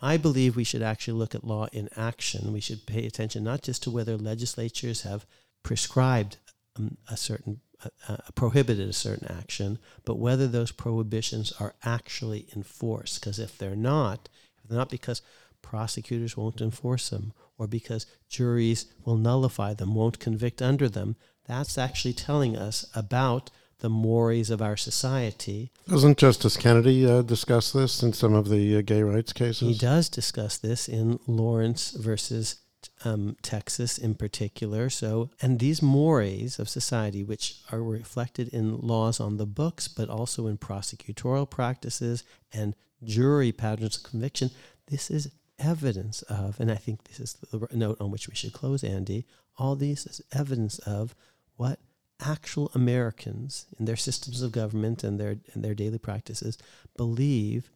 I believe we should actually look at law in action. We should pay attention not just to whether legislatures have prescribed um, a certain, uh, uh, prohibited a certain action, but whether those prohibitions are actually enforced. Because if they're not, if they're not because prosecutors won't enforce them or because juries will nullify them, won't convict under them, that's actually telling us about the mores of our society. Doesn't Justice Kennedy uh, discuss this in some of the uh, gay rights cases? He does discuss this in Lawrence versus um, Texas in particular. So, and these mores of society, which are reflected in laws on the books, but also in prosecutorial practices and jury patterns of conviction, this is evidence of, and I think this is the note on which we should close, Andy. All these is evidence of what actual Americans in their systems of government and their and their daily practices believe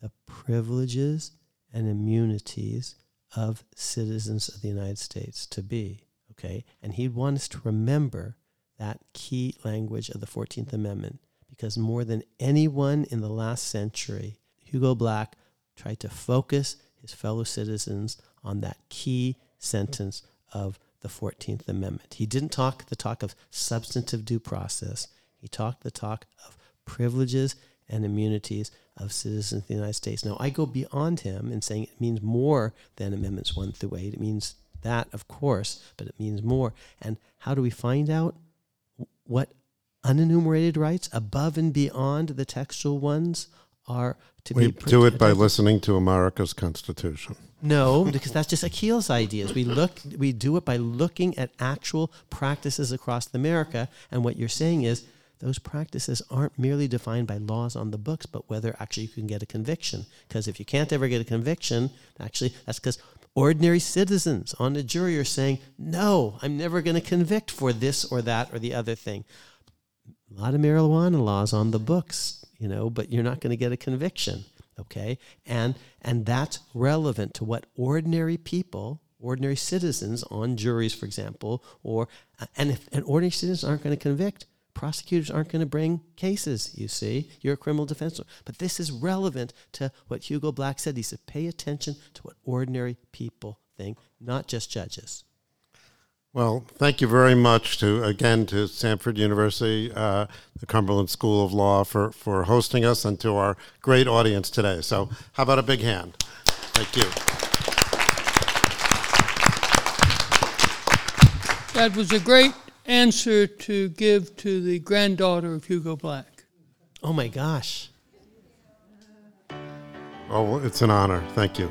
the privileges and immunities of citizens of the United States to be. Okay? And he'd want us to remember that key language of the 14th Amendment because more than anyone in the last century, Hugo Black tried to focus his fellow citizens on that key sentence of the 14th Amendment. He didn't talk the talk of substantive due process. He talked the talk of privileges and immunities of citizens of the United States. Now, I go beyond him in saying it means more than Amendments 1 through 8. It means that, of course, but it means more. And how do we find out what unenumerated rights above and beyond the textual ones are to we be do it by listening to Amarica's Constitution. No, because that's just Akhil's ideas. We look, we do it by looking at actual practices across America, and what you're saying is those practices aren't merely defined by laws on the books, but whether actually you can get a conviction. Because if you can't ever get a conviction, actually, that's because ordinary citizens on the jury are saying, no, I'm never going to convict for this or that or the other thing. A lot of marijuana laws on the books, you know, but you're not going to get a conviction, okay? And and that's relevant to what ordinary people, ordinary citizens on juries, for example, or uh, and if and ordinary citizens aren't going to convict, prosecutors aren't going to bring cases, you see. You're a criminal defense lawyer. But this is relevant to what Hugo Black said. He said, pay attention to what ordinary people think, not just judges. Well, thank you very much to again to Samford University, uh, the Cumberland School of Law for for hosting us, and to our great audience today. So, how about a big hand? Thank you. That was a great answer to give to the granddaughter of Hugo Black. Oh my gosh. Oh, it's an honor. Thank you.